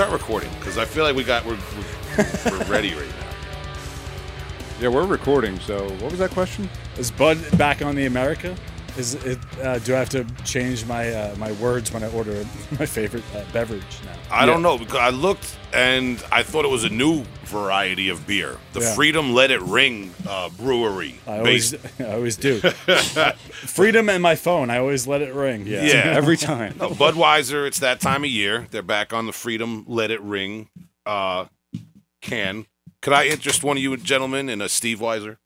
let's start recording because I feel like we got we're we're, we're ready right now. Yeah, we're recording. So, what was that question? Is Bud back on the America? Is it? Uh, do I have to change my uh, my words when I order my favorite uh, beverage now? I don't know because I looked and I thought it was a new variety of beer, the Yeah. Freedom Let It Ring uh, Brewery. I always, based- I always do. Freedom and my phone. I always let it ring. Yeah. Yeah. Every time. No, Budweiser, it's that time of year. They're back on the Freedom Let It Ring uh, can. Could I interest one of you gentlemen in a Steve Weiser?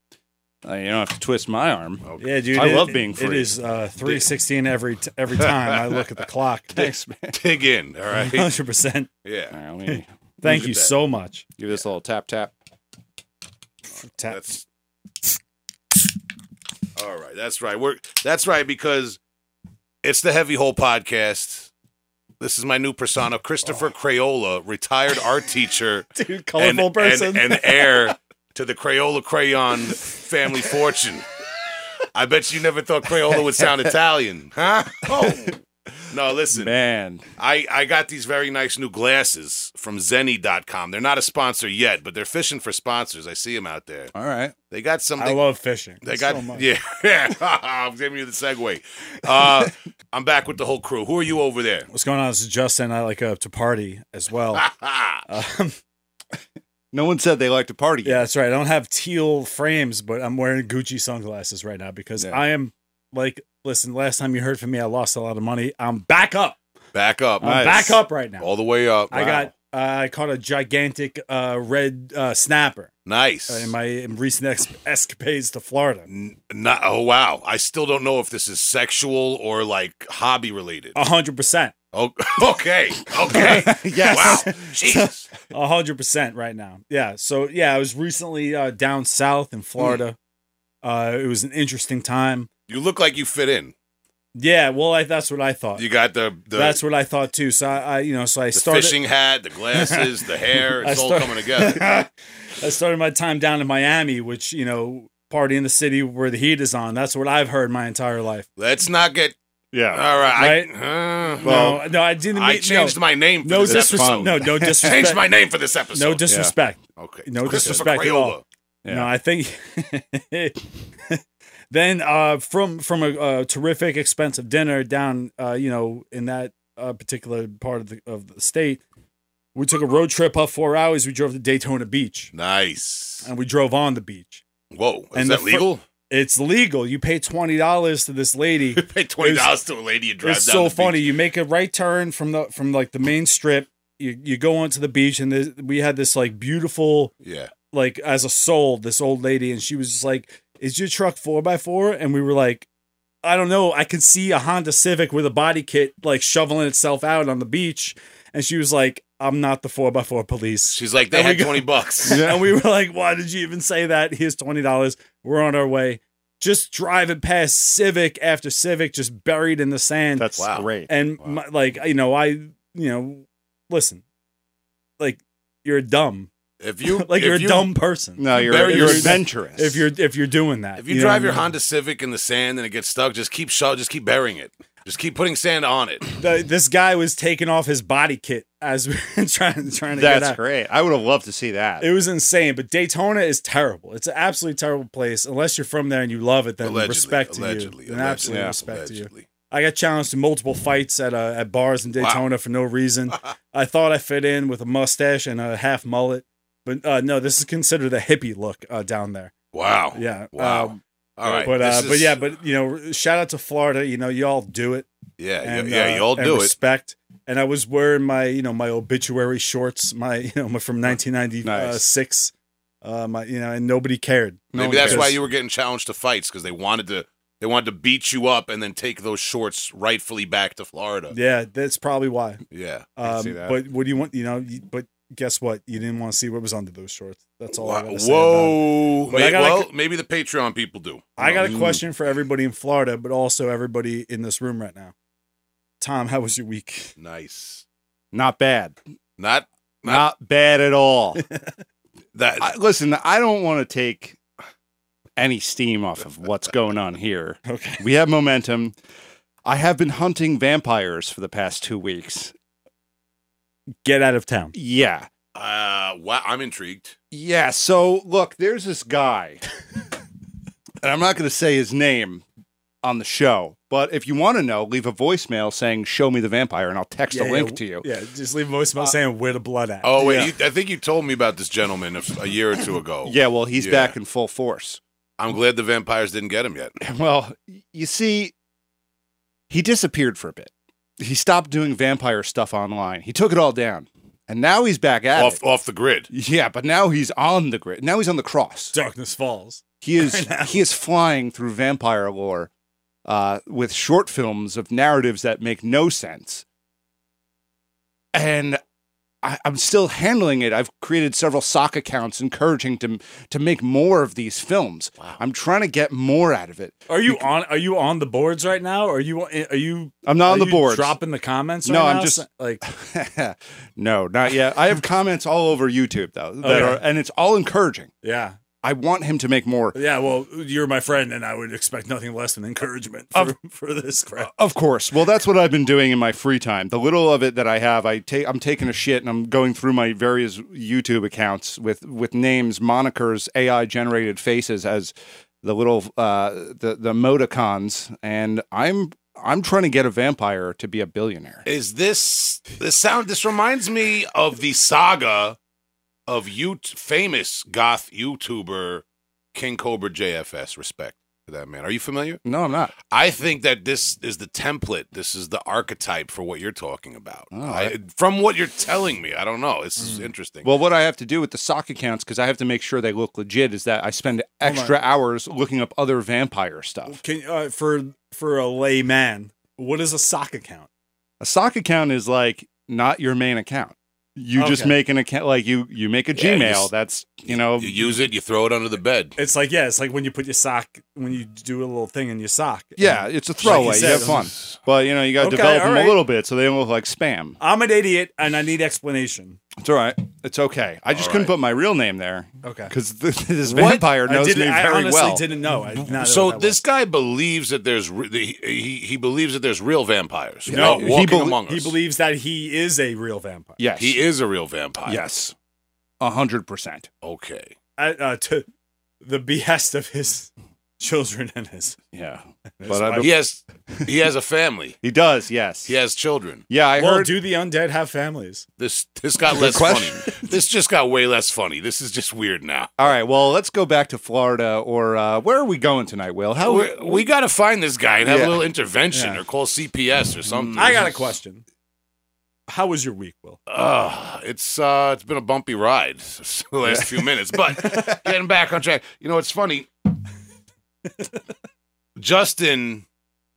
Uh, you don't have to twist my arm. Yeah, dude. I it- love being It free. is uh, three sixteen every t- every time I look at the clock. Thanks, man. Dig in, all right? Hundred percent. Yeah, All right, let me Thank you that. so much. give this a little tap tap. Tap. that's all right. That's right. We're that's right because it's the Heavy Hole podcast. This is my new persona, Christopher Crayola, retired art teacher Dude, and, colorful person. and, and heir to the Crayola crayon family fortune. I bet you never thought Crayola would sound Italian, huh? Oh. No, listen. Man, I, I got these very nice new glasses from Zenni.com. They're not a sponsor yet, but they're fishing for sponsors. I see them out there. all right. They got something. I love fishing. They got so yeah. I'm giving you the segue. Uh, I'm back with the whole crew. Who are you over there? What's going on? This is Justin. I like uh, to party as well. um, No one said they like to party. yeah, that's right. I don't have teal frames, but I'm wearing Gucci sunglasses right now because Yeah. I am like, listen, last time you heard from me, I lost a lot of money. I'm back up. back up. I'm Nice. back up right now. All the way up. I got, uh, I caught a gigantic uh, red uh, snapper nice. uh, in my recent ex- escapades to Florida. N- not, oh wow! I still don't know if this is sexual or like hobby related. A hundred percent. Oh, okay, okay. Yes. Wow. Jesus. A hundred percent right now. Yeah. So yeah, I was recently uh, down south in Florida. Uh, it was an interesting time. You look like you fit in. Yeah. Well, I, that's what I thought. You got the the, that's what I thought too. So I, I you know, so I the started. fishing hat, the glasses, the hair. It's all coming together. I started my time down in Miami, which you know, party in the city where the heat is on. That's what I've heard my entire life. Let's not get Yeah. all right. Right? I, uh, no, no, I didn't. I changed no, my name. For no this disrespect. episode. No, no no disrespect. Changed my name for this episode. no disrespect. Okay. no disrespect at all. Yeah. No, I think. then uh, from from a, a terrific, expensive dinner down, uh, you know, in that uh, particular part of the of the state, we took a road trip up four hours. We drove to Daytona Beach, Nice. and we drove on the beach. Whoa. Is And that the fir- legal? It's legal. You pay twenty dollars to this lady. You pay twenty dollars to a lady and drive it's so funny. beach. You make a right turn from the from like the main strip. You you go onto the beach, and there's- we had this like beautiful Yeah. like as a soul, this old lady, and she was just like, "Is your truck four by 4 And we were like, "I don't know." I can see a Honda Civic with a body kit like shoveling itself out on the beach, and she was like, "I'm not the four by four police." She's like, they And had go- twenty bucks. And we were like, "Why did you even say that?" Here's twenty dollars. We're on our way. Just driving past Civic after Civic, just buried in the sand. That's Wow. great. and Wow. my, like you know, I you know, listen, like you're dumb, If you like if you're a you- dumb person. No, you're Bury you're adventurous. if you're if you're doing that. If you, know drive your I mean? Honda Civic in the sand and it gets stuck, just keep sho- just keep burying it. Just keep putting sand on it. The- this guy was taking off his body kit as we were trying trying to get that's great. I would have loved to see that. It was insane, but Daytona is terrible. It's an absolutely terrible place. Unless you're from there and you love it, then Allegedly, respect to allegedly, you. Then allegedly, absolutely Yeah. respect to you. I got challenged to multiple fights at uh, at bars in Wow. Daytona for no reason. I thought I fit in with a mustache and a half mullet, but uh, no, this is considered a hippie look uh, down there. Wow. Yeah, Wow. Um, All right. but uh, this but yeah, but you know, shout out to Florida. You know, y'all do it. yeah, and, yeah, uh, you all and do it. respect. And I was wearing my, you know, my obituary shorts, my, you know, my from 1996. Uh, my, you know, and nobody cared. Maybe that's why you were getting challenged to fights because they wanted to they wanted to beat you up and then take those shorts rightfully back to Florida. Yeah, that's probably why. Yeah. Um, see that. But what do you want? You know, you, but guess what? You didn't want to see what was under those shorts. That's all I Wow. gotta say. Whoa. I gotta- well, maybe the Patreon people do. I got a Mm. question for everybody in Florida, but also everybody in this room right now. Tom, how was your week? Nice. Not bad. Not Not- Not bad at all. that. I, listen, I don't want to take any steam off of what's going on here. Okay. We have momentum. I have been hunting vampires for the past two weeks. Get out of town. Yeah. Uh, wow, I'm intrigued. Yeah. So look, there's this guy, and I'm not going to say his name on the show, but if you want to know, leave a voicemail saying "Show me the vampire," and I'll text Yeah, a link yeah, to you. Yeah, just leave a voicemail uh, saying where the blood at. Oh wait, Yeah. you, I think you told me about this gentleman a, a year or two ago. Yeah. Well, he's Yeah. back in full force. I'm glad the vampires didn't get him yet. Well, you see, he disappeared for a bit. He stopped doing vampire stuff online. He took it all down, and now he's back at off it. off the grid. Yeah, but now he's on the grid. Now he's on the cross. Darkness Falls. He is Right he is flying through vampire lore uh, with short films of narratives that make no sense. And I, I'm still handling it. I've created several sock accounts encouraging to to make more of these films. Wow. I'm trying to get more out of it. Are you on? Are you on the boards right now? Are you? Are you? I'm not are on the you boards. Dropping the comments. No, right I'm now? just- like. no, not yet. I have comments all over YouTube though, that Okay. are, and it's all encouraging. Yeah, I want him to make more. yeah. Well, you're my friend, and I would expect nothing less than encouragement for, for this crap. Of course. Well, that's what I've been doing in my free time. The little of it that I have, I take. I'm taking a shit and I'm going through my various YouTube accounts with with names, monikers, AI generated faces as the little uh the the emoticons, and I'm I'm trying to get a vampire to be a billionaire. Is this this sound? This reminds me of the saga of you famous goth YouTuber King Cobra JFS. Respect to that man. Are you familiar? No, I'm not. I think that this is the template. This is the archetype for what you're talking about. Oh, I, from what you're telling me, I don't know. This is interesting. Well, what I have to do with the sock accounts because I have to make sure they look legit is that I spend extra hours looking up other vampire stuff. Can uh, for for a layman, what is a sock account? A sock account is like not your main account. You just Okay. make an account like you you make a Yeah, you Gmail. s- that's you know you use it, you throw it under the bed. It's like yeah, it's like when you put your sock when you do a little thing in your sock. yeah, it's a throwaway. you, said, have fun, but you know you got to Okay, develop all them right. a little bit so they don't look like spam. I'm an idiot and I need explanation. It's all right. It's okay. I just All couldn't right. put my real name there Okay. because this What? vampire I knows didn't. me I very honestly well. didn't know. I, now that So that this was- guy believes that there's re- he, he he believes that there's real vampires. No, he walking bel- among us. he believes that he is a real vampire. Yes, he is a real vampire. Yes, a hundred percent. Okay. Uh, uh, to the behest of his children and his. Yeah, his But I wife. don't- He has he has a family. he does. Yes, He has children. yeah. I well, heard. do the undead have families? This this got less question. funny. This just got way less funny. This is just weird now. all right. Well, let's go back to Florida, or uh, where are we going tonight? Will how we we got to find this guy and have Yeah. a little intervention Yeah. or call CPS or something. I got a question. How was your week, Will? Uh, it's uh, it's been a bumpy ride the last few minutes, but getting back on track. You know, it's funny. Justin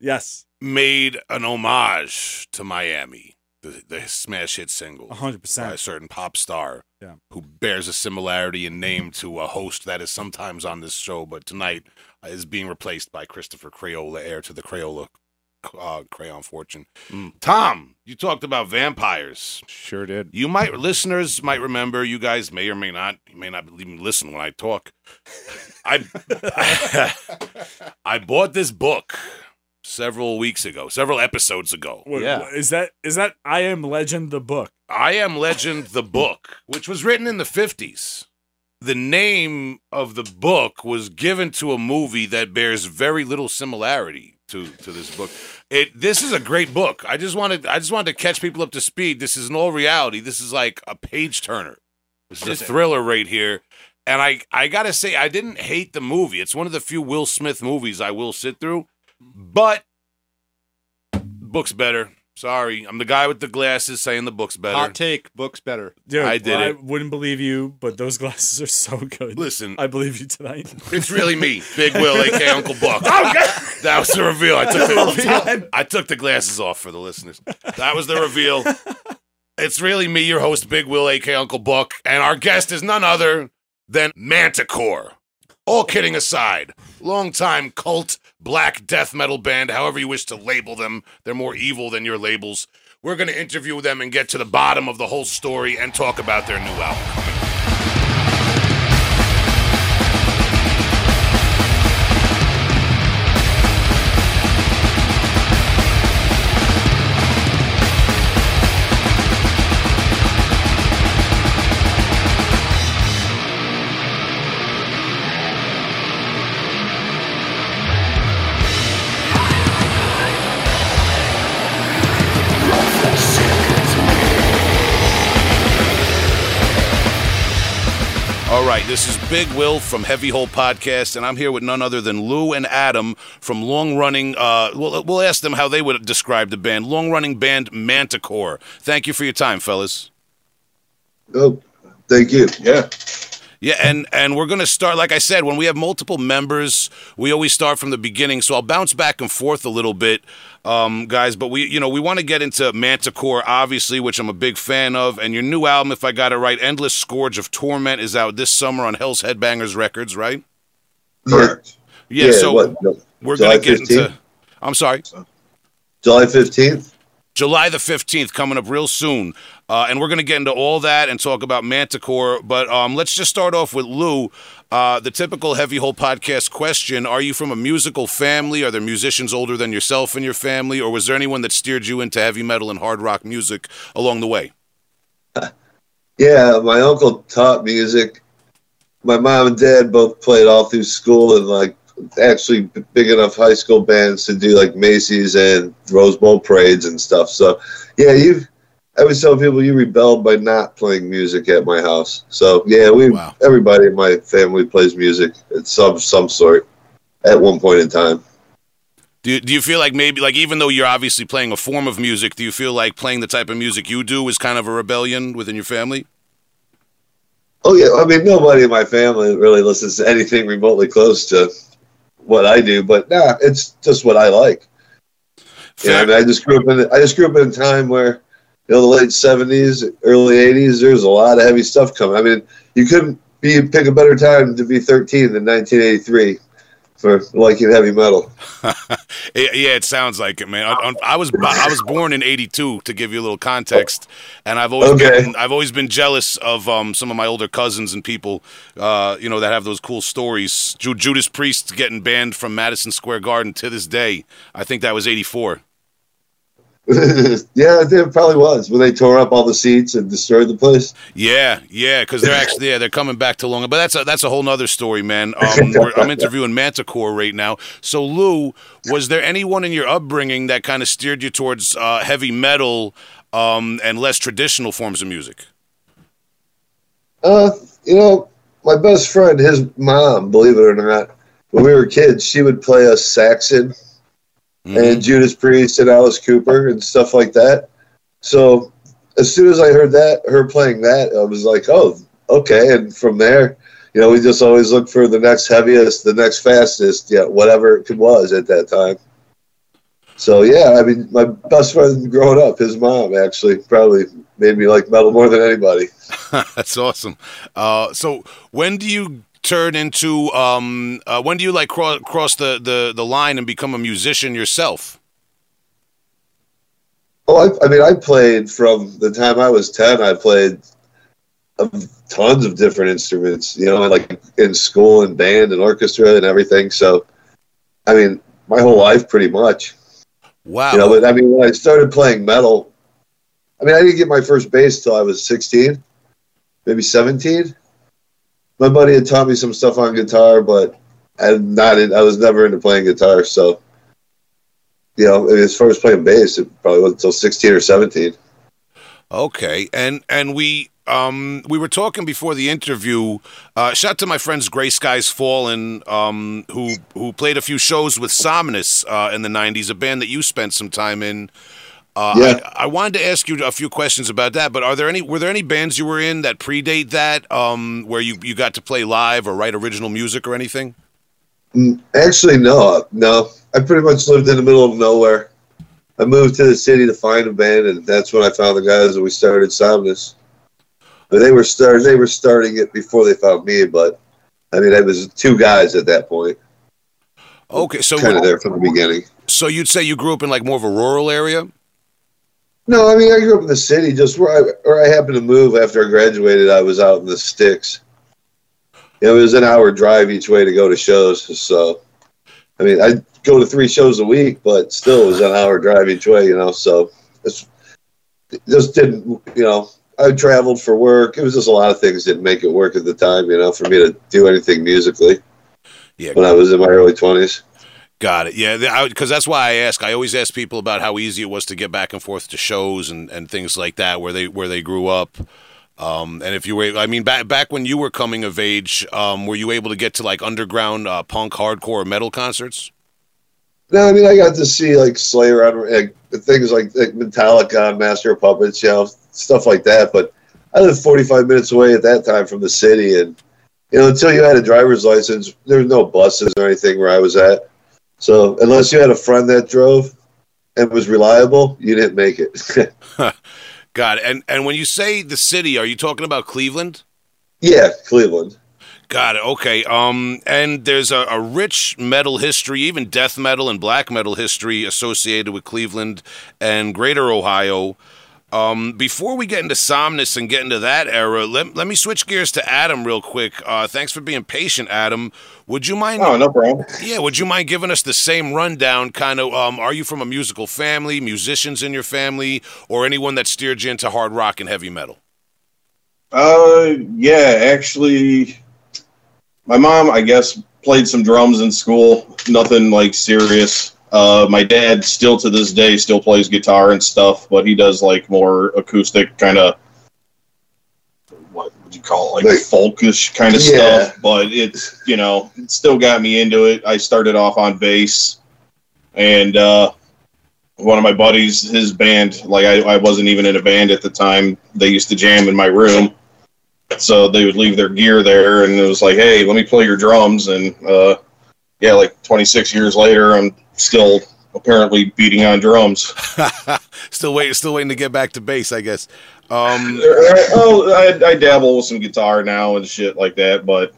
Yes, made an homage to Miami, the, the smash hit single hundred percent, by a certain pop star Yeah. who bears a similarity in name to a host that is sometimes on this show, but tonight is being replaced by Christopher Crayola, heir to the Crayola uh, crayon fortune. Mm. Tom, you talked about vampires. Sure did. You might listeners might remember. You guys may or may not. You may not even listen when I talk. I I bought this book several weeks ago, several episodes ago. What, Yeah. what- is that is that I Am Legend the book? I Am Legend, the book, which was written in the 50s. The name of the book was given to a movie that bears very little similarity to, to this book. It this is a great book. I just wanted I just wanted to catch people up to speed. This is in all reality. This is like a page turner. This is a thriller right here. And I I gotta say, I didn't hate the movie. It's one of the few Will Smith movies I will sit through. But book's better. Sorry. I'm the guy with the glasses saying the book's better. Hot take. Books better. Dude, I did it. I it. wouldn't believe you, but those glasses are so good. Listen, I believe you tonight. it's really me, Big Will, aka Uncle Buck. oh, God. That was the reveal. I took oh, the, I took the glasses off for the listeners. That was the reveal. It's really me, your host, Big Will, aka Uncle Buck, and our guest is none other than Manticore. All kidding aside, longtime cult black death metal band, however you wish to label them, they're more evil than your labels. We're going to interview them and get to the bottom of the whole story and talk about their new album. Big Will from Heavy Hole Podcast, and I'm here with none other than Lou and Adam from long running. Uh, we'll, we'll ask them how they would describe the band, long running band Manticore. Thank you for your time, fellas. Oh, thank you. Yeah. Yeah, and and we're gonna start. Like I said, when we have multiple members, we always start from the beginning. So I'll bounce back and forth a little bit, um, guys. But we, you know, we want to get into Manticore, obviously, which I'm a big fan of. And your new album, if I got it right, "Endless Scourge of Torment," is out this summer on Hell's Headbangers Records, right? Correct. Yeah. Yeah, so what, we're July gonna get 15th? into. I'm sorry. July 15th? July the 15th coming up real soon. Uh, and we're going to get into all that and talk about Manticore. But um, let's just start off with Lou. Uh, the typical Heavy Hole podcast question Are you from a musical family? Are there musicians older than yourself in your family? Or was there anyone that steered you into heavy metal and hard rock music along the way? Yeah, my uncle taught music. My mom and dad both played all through school and like actually big enough high school bands to do like Macy's and Rose Bowl parades and stuff. So yeah, you I always tell people you rebelled by not playing music at my house. So yeah, we Wow. everybody in my family plays music at some some sort at one point in time. Do you, do you feel like maybe, like, even though you're obviously playing a form of music, do you feel like playing the type of music you do is kind of a rebellion within your family? Oh yeah, I mean nobody in my family really listens to anything remotely close to what I do, but nah, it's just what I like. Yeah, I mean, I just grew up in I just grew up in a time where you know the late seventies, early eighties. There's a lot of heavy stuff coming. I mean, you couldn't be pick a better time to be 13 than 1983 for liking heavy metal. Yeah, it sounds like it, man. I, I was I was born in '82 to give you a little context, and I've always Okay. been I've always been jealous of um, some of my older cousins and people, uh, you know, that have those cool stories. Ju- Judas Priest getting banned from Madison Square Garden to this day. I think that was '84. yeah, it probably was when they tore up all the seats and destroyed the place. Yeah, yeah, because they're actually yeah they're coming back to long, but that's a that's a whole nother story, man. Um, I'm interviewing Manticore right now. So Lou, was there anyone in your upbringing that kind of steered you towards uh, heavy metal um, and less traditional forms of music? Uh, you know, my best friend, his mom, believe it or not, when we were kids, she would play us Saxon Mhm. and Judas Priest and Alice Cooper and stuff like that. So as soon as I heard that, her playing that, I was like, oh, okay. And from there, you know, we just always look for the next heaviest, the next fastest, yeah, whatever it was at that time. So yeah, I mean, my best friend growing up, his mom actually probably made me like metal more than anybody. That's awesome. Uh, so when do you turn into um, uh, when do you like cross cross the, the the line and become a musician yourself? Oh, I, I mean, I played from the time I was ten. I played tons of different instruments. You know, like in school and band and orchestra and everything. So, I mean, my whole life pretty much. Wow. You know, but I mean, when I started playing metal, I mean, I didn't get my first bass till I was sixteen, maybe seventeen. My buddy had taught me some stuff on guitar, but I'm not. In, I was never into playing guitar, so. You know, as far as playing bass, it probably wasn't until sixteen or seventeen. Okay, and and we um we were talking before the interview. Uh, shout out to my friends Gray Skies Fallen, um, who who played a few shows with Somnus uh, in the '90s, a band that you spent some time in. Uh, Yeah. I, I wanted to ask you a few questions about that, but are there any were there any bands you were in that predate that, um, where you you got to play live or write original music or anything? Mm, Actually, no, no. I pretty much lived in the middle of nowhere. I moved to the city to find a band, and that's when I found the guys and we started Somnus. But they were start they were starting it before they found me. But I mean, it was two guys at that point, Okay, so kind of there from the beginning. so you'd say you grew up in like more of a rural area? No, I mean, I grew up in the city, just where I where I happened to move after I graduated. I was out in the sticks. You know, it was an hour drive each way to go to shows. So, I mean, I go to three shows a week, but still, it was an hour drive each way. You know, so it's it just didn't. You know, I traveled for work. It was just a lot of things didn't make it work at the time. You know, for me to do anything musically Yeah, when I was in my early twenties. Got it. Yeah, because that's why I ask. I always ask people about how easy it was to get back and forth to shows and, and things like that where they where they grew up. Um, and if you were, I mean, back back when you were coming of age, um, were you able to get to like underground uh, punk, hardcore, metal concerts? No, I mean I got to see like Slayer like, things like, like Metallica Master of Puppets, you know, stuff like that. But I lived 45 minutes away at that time from the city, and you know, until you had a driver's license, there was no buses or anything where I was at. So unless you had a friend that drove and was reliable, you didn't make it. God. And and when you say the city, are you talking about Cleveland? yeah, Cleveland. Got it. Okay. Um, and there's a, a rich metal history, even death metal and black metal history associated with Cleveland and Greater Ohio. Um, before we get into Somnus and get into that era, let, let me switch gears to Adam real quick. Uh, thanks for being patient, Adam. Would you mind? Oh, no problem. Yeah, would you mind giving us the same rundown? Kind of, um, are you from a musical family, musicians in your family, or anyone that steered you into hard rock and heavy metal? Uh, yeah, actually, my mom, I guess, played some drums in school. Nothing like serious. Uh, my dad still to this day still plays guitar and stuff, but he does like more acoustic kind of what would you call it, like Like- folkish kind of Yeah. stuff. But it's you know, it still got me into it. I started off on bass, and uh, one of my buddies, his band, like I, I wasn't even in a band at the time. They used to jam in my room. So they would leave their gear there, and it was like, "Hey, let me play your drums." And uh, yeah, like 26 years later, I'm still apparently beating on drums. still waiting, still waiting to get back to bass, I guess. Um, oh, I, I dabble with some guitar now and shit like that, but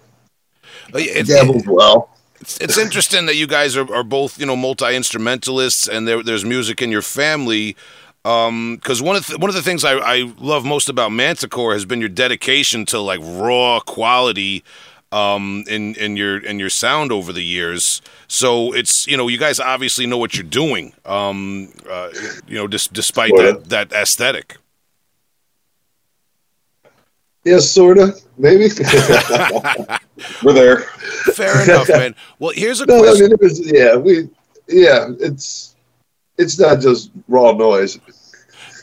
it- Dabbled well. it's, it's interesting that you guys are, are both you know multi instrumentalists and there, there's music in your family. Because one of the, one of the things I, I love most about Manticore has been your dedication to like raw quality um, in in your in your sound over the years. So it's you know you guys obviously know what you're doing. Um, uh, you know, dis- despite that that aesthetic. Yes, sorta, maybe. we're there. Fair enough, man. Well, here's a no, I question. mean, it was, yeah, we, yeah, it's, it's not just raw noise.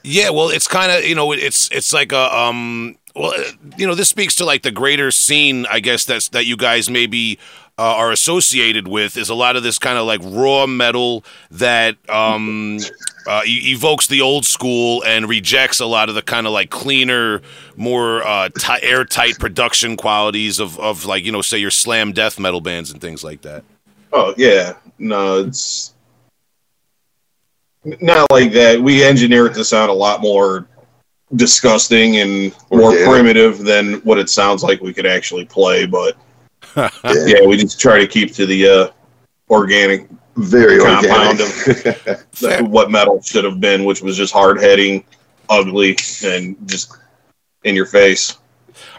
Yeah, well, it's kind of you know it's it's like a um well you know this speaks to like the greater scene I guess that's that you guys maybe uh, are associated with is a lot of this kind of like raw metal that um uh, evokes the old school and rejects a lot of the kind of like cleaner, more uh, ti airtight production qualities of of like you know say your slam death metal bands and things like that. Oh yeah, no, it's not like that. We engineer it to sound a lot more disgusting and more Yeah. primitive than what it sounds like we could actually play. But Yeah, yeah, we just try to keep to the uh, organic very compound organic. of the- what metal should have been, which was just hard hitting, ugly, and just in your face.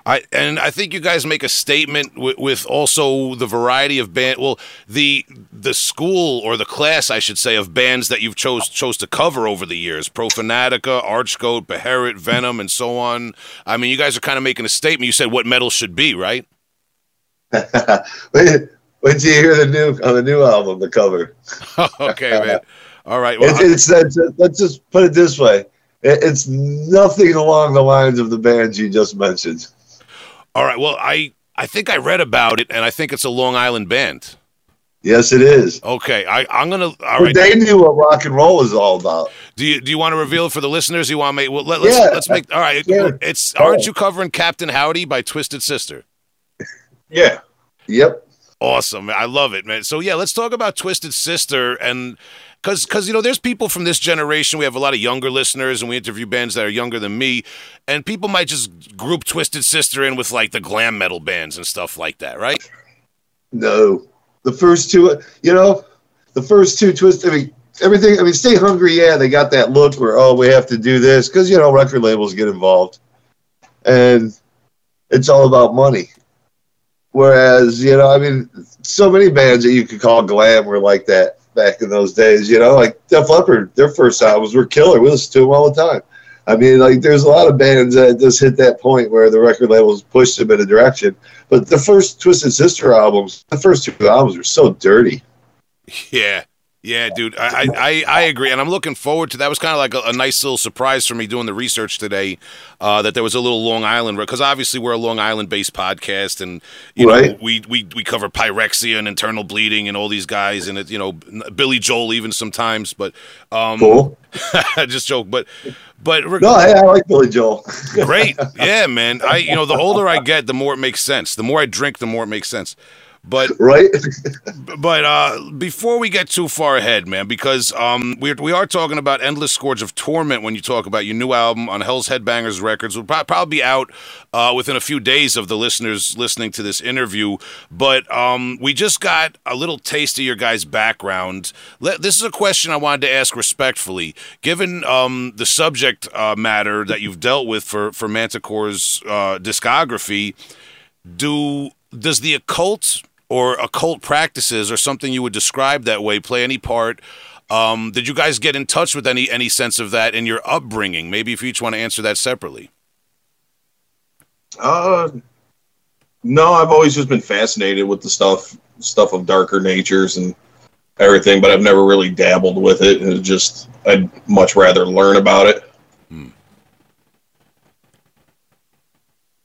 I and I think you guys make a statement with, with also the variety of band. Well, the the school or the class, I should say, of bands that you've chose chose to cover over the years: Profanatica, Archgoat, Beherit, Venom, and so on. I mean, you guys are kind of making a statement. You said what metal should be, right? wait, wait till you hear the new on the new album, the cover. okay, man. All right. Well, It's, it's. Let's just put it this way: it, it's nothing along the lines of the bands you just mentioned. All right. Well, I I think I read about it, and I think it's a Long Island band. Yes, it is. Okay, I I'm gonna. All But right. They knew what rock and roll was all about. Do you do you want to reveal it for the listeners? You want me? Well, let, let's Yeah. let's make. All right. Yeah. It's aren't you covering Captain Howdy by Twisted Sister? Yeah. Yep. Awesome. I love it, man. So yeah, let's talk about Twisted Sister and cuz cuz you know there's people from this generation. We have a lot of younger listeners and we interview bands that are younger than me and people might just group Twisted Sister in with like the glam metal bands and stuff like that, right? No, the first two. You know, the first two twists. I mean, everything. I mean, Stay Hungry. Yeah, they got that look where oh, we have to do this because you know record labels get involved, and it's all about money. Whereas, you know, I mean, so many bands that you could call glam were like that back in those days. You know, like Def Leppard, their first albums were killer. We listened to them all the time. I mean, like, there's a lot of bands that just hit that point where the record labels pushed them in a direction. But the first Twisted Sister albums, the first two albums were so dirty. Yeah. Yeah, dude, I, I, I agree, and I'm looking forward to that. Was kind of like a, a, nice little surprise for me doing the research today uh, that there was a little Long Island because obviously we're a Long Island based podcast, and you right. know we, we we cover pyrexia and internal bleeding and all these guys, and it you know Billy Joel even sometimes, but um, cool. just joke, but but no, I, I like Billy Joel. great, yeah, man. I you know the older I get, the more it makes sense. The more I drink, the more it makes sense. But right. but uh, before we get too far ahead, man, because um, we we are talking about endless scourge of torment when you talk about your new album on Hell's Headbangers Records will probably be out uh, within a few days of the listeners listening to this interview. But um, we just got a little taste of your guys' background. Let, this is a question I wanted to ask respectfully, given um, the subject uh, matter that you've dealt with for for Manticore's uh, discography. Do does the occult or occult practices or something you would describe that way play any part? Um, did you guys get in touch with any any sense of that in your upbringing? Maybe if you each want to answer that separately. Uh, no, I've always just been fascinated with the stuff stuff of darker natures and everything, but I've never really dabbled with it. And just I'd much rather learn about it.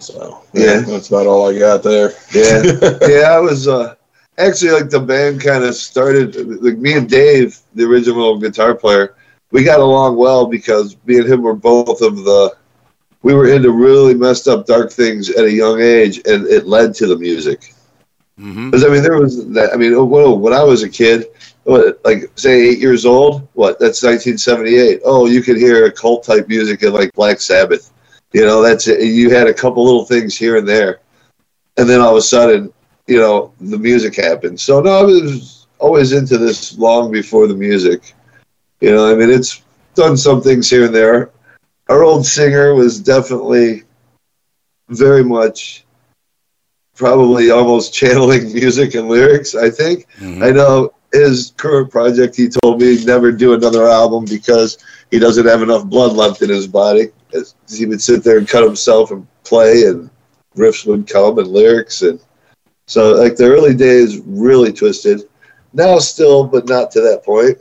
So yeah, that's about all I got there. Yeah, yeah. I was uh, actually like the band kind of started. Like me and Dave, the original guitar player, we got along well because me and him were both of the. We were into really messed up dark things at a young age, and it led to the music. Because mm-hmm. I mean, there was that. I mean, well, when I was a kid, what, like say eight years old, what? That's 1978. Oh, you could hear occult type music and like Black Sabbath you know, that's it. You had a couple little things here and there, and then all of a sudden, you know, the music happened. So no, I was always into this long before the music. You know, I mean, it's done some things here and there. Our old singer was definitely very much probably almost channeling music and lyrics. I think. Mm-hmm. I know his current project. He told me he'd never do another album because he doesn't have enough blood left in his body he would sit there and cut himself and play, and riffs would come and lyrics, and so like the early days really twisted. Now still, but not to that point.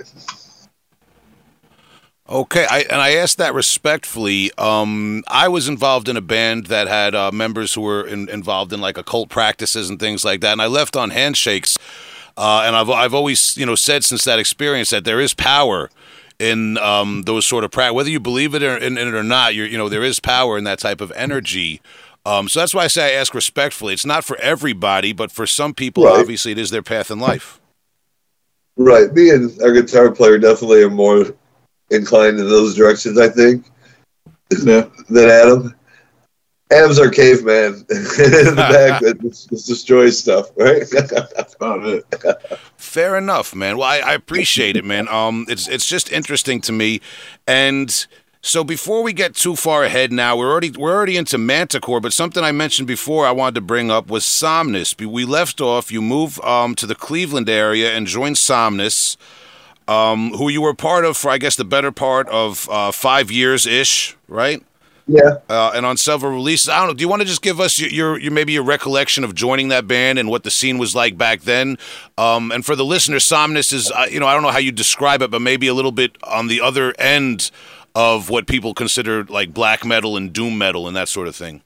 Okay, I, and I asked that respectfully. Um, I was involved in a band that had uh, members who were in, involved in like occult practices and things like that, and I left on handshakes. Uh, and I've I've always you know said since that experience that there is power in um, those sort of practice. Whether you believe it or, in, in, it or not, you know there is power in that type of energy. Um, so that's why I say I ask respectfully. It's not for everybody, but for some people, right. obviously, it is their path in life. Right. Me and our guitar player definitely are more inclined in those directions. I think yeah. than Adam. Adam's our caveman in the back that just destroys stuff, right? That's about it. Fair enough, man. Well, I, I appreciate it, man. Um, it's it's just interesting to me, and so before we get too far ahead, now we're already we're already into Manticore, but something I mentioned before I wanted to bring up was Somnus. We left off. You move um to the Cleveland area and join Somnus. Um, who you were part of for, I guess, the better part of uh, five years ish, right? Yeah. Uh, and on several releases. I don't know. Do you want to just give us your, your, your, maybe your recollection of joining that band and what the scene was like back then? Um, and for the listener, Somnus is, uh, you know, I don't know how you describe it, but maybe a little bit on the other end of what people consider like black metal and doom metal and that sort of thing.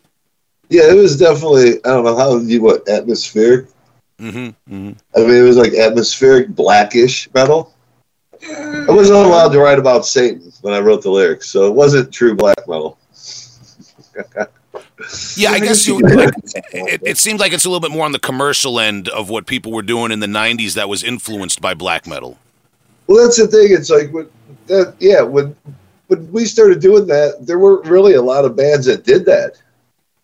Yeah, it was definitely, I don't know how you, what, atmospheric? Mm-hmm, mm-hmm. I mean, it was like atmospheric blackish metal. I wasn't allowed to write about Satan when I wrote the lyrics, so it wasn't true black metal yeah, I guess you. Like, it, it seems like it's a little bit more on the commercial end of what people were doing in the '90s that was influenced by black metal. Well, that's the thing. It's like when that, yeah, when when we started doing that, there weren't really a lot of bands that did that.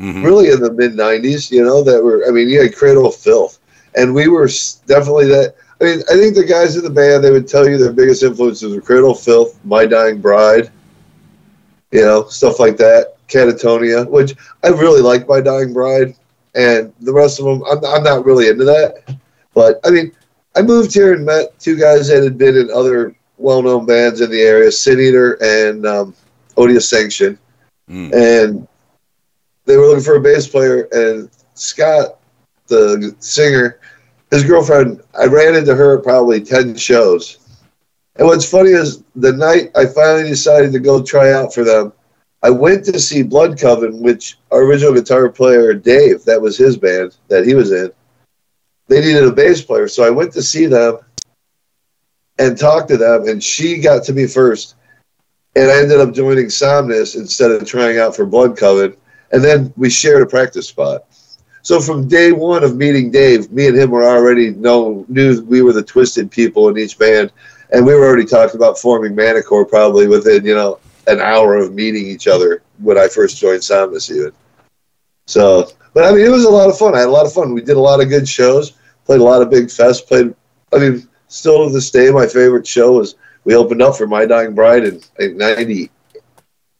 Mm-hmm. Really, in the mid '90s, you know, that were. I mean, you had Cradle of Filth, and we were definitely that. I mean, I think the guys in the band they would tell you their biggest influences were Cradle of Filth, My Dying Bride, you know, stuff like that. Katatonia, which I really like My Dying Bride, and the rest of them, I'm, I'm not really into that. But I mean, I moved here and met two guys that had been in other well-known bands in the area, Sin Eater and um, Odious Sanction, mm. and they were looking for a bass player. And Scott, the singer, his girlfriend, I ran into her probably ten shows, And what's funny is the night I finally decided to go try out for them, I went to see Blood Coven, which our original guitar player Dave, that was his band that he was in. They needed a bass player, so I went to see them and talked to them, and she got to me first. And I ended up joining Somnus instead of trying out for Blood Coven. And then we shared a practice spot. So from day one of meeting Dave, me and him were already know knew we were the twisted people in each band, and we were already talking about forming Manticore probably within you know an hour of meeting each other when I first joined Somnus even. So, but I mean, it was a lot of fun. I had a lot of fun. We did a lot of good shows, played a lot of big fests. Played, I mean, still to this day, my favorite show was we opened up for My Dying Bride in, in ninety.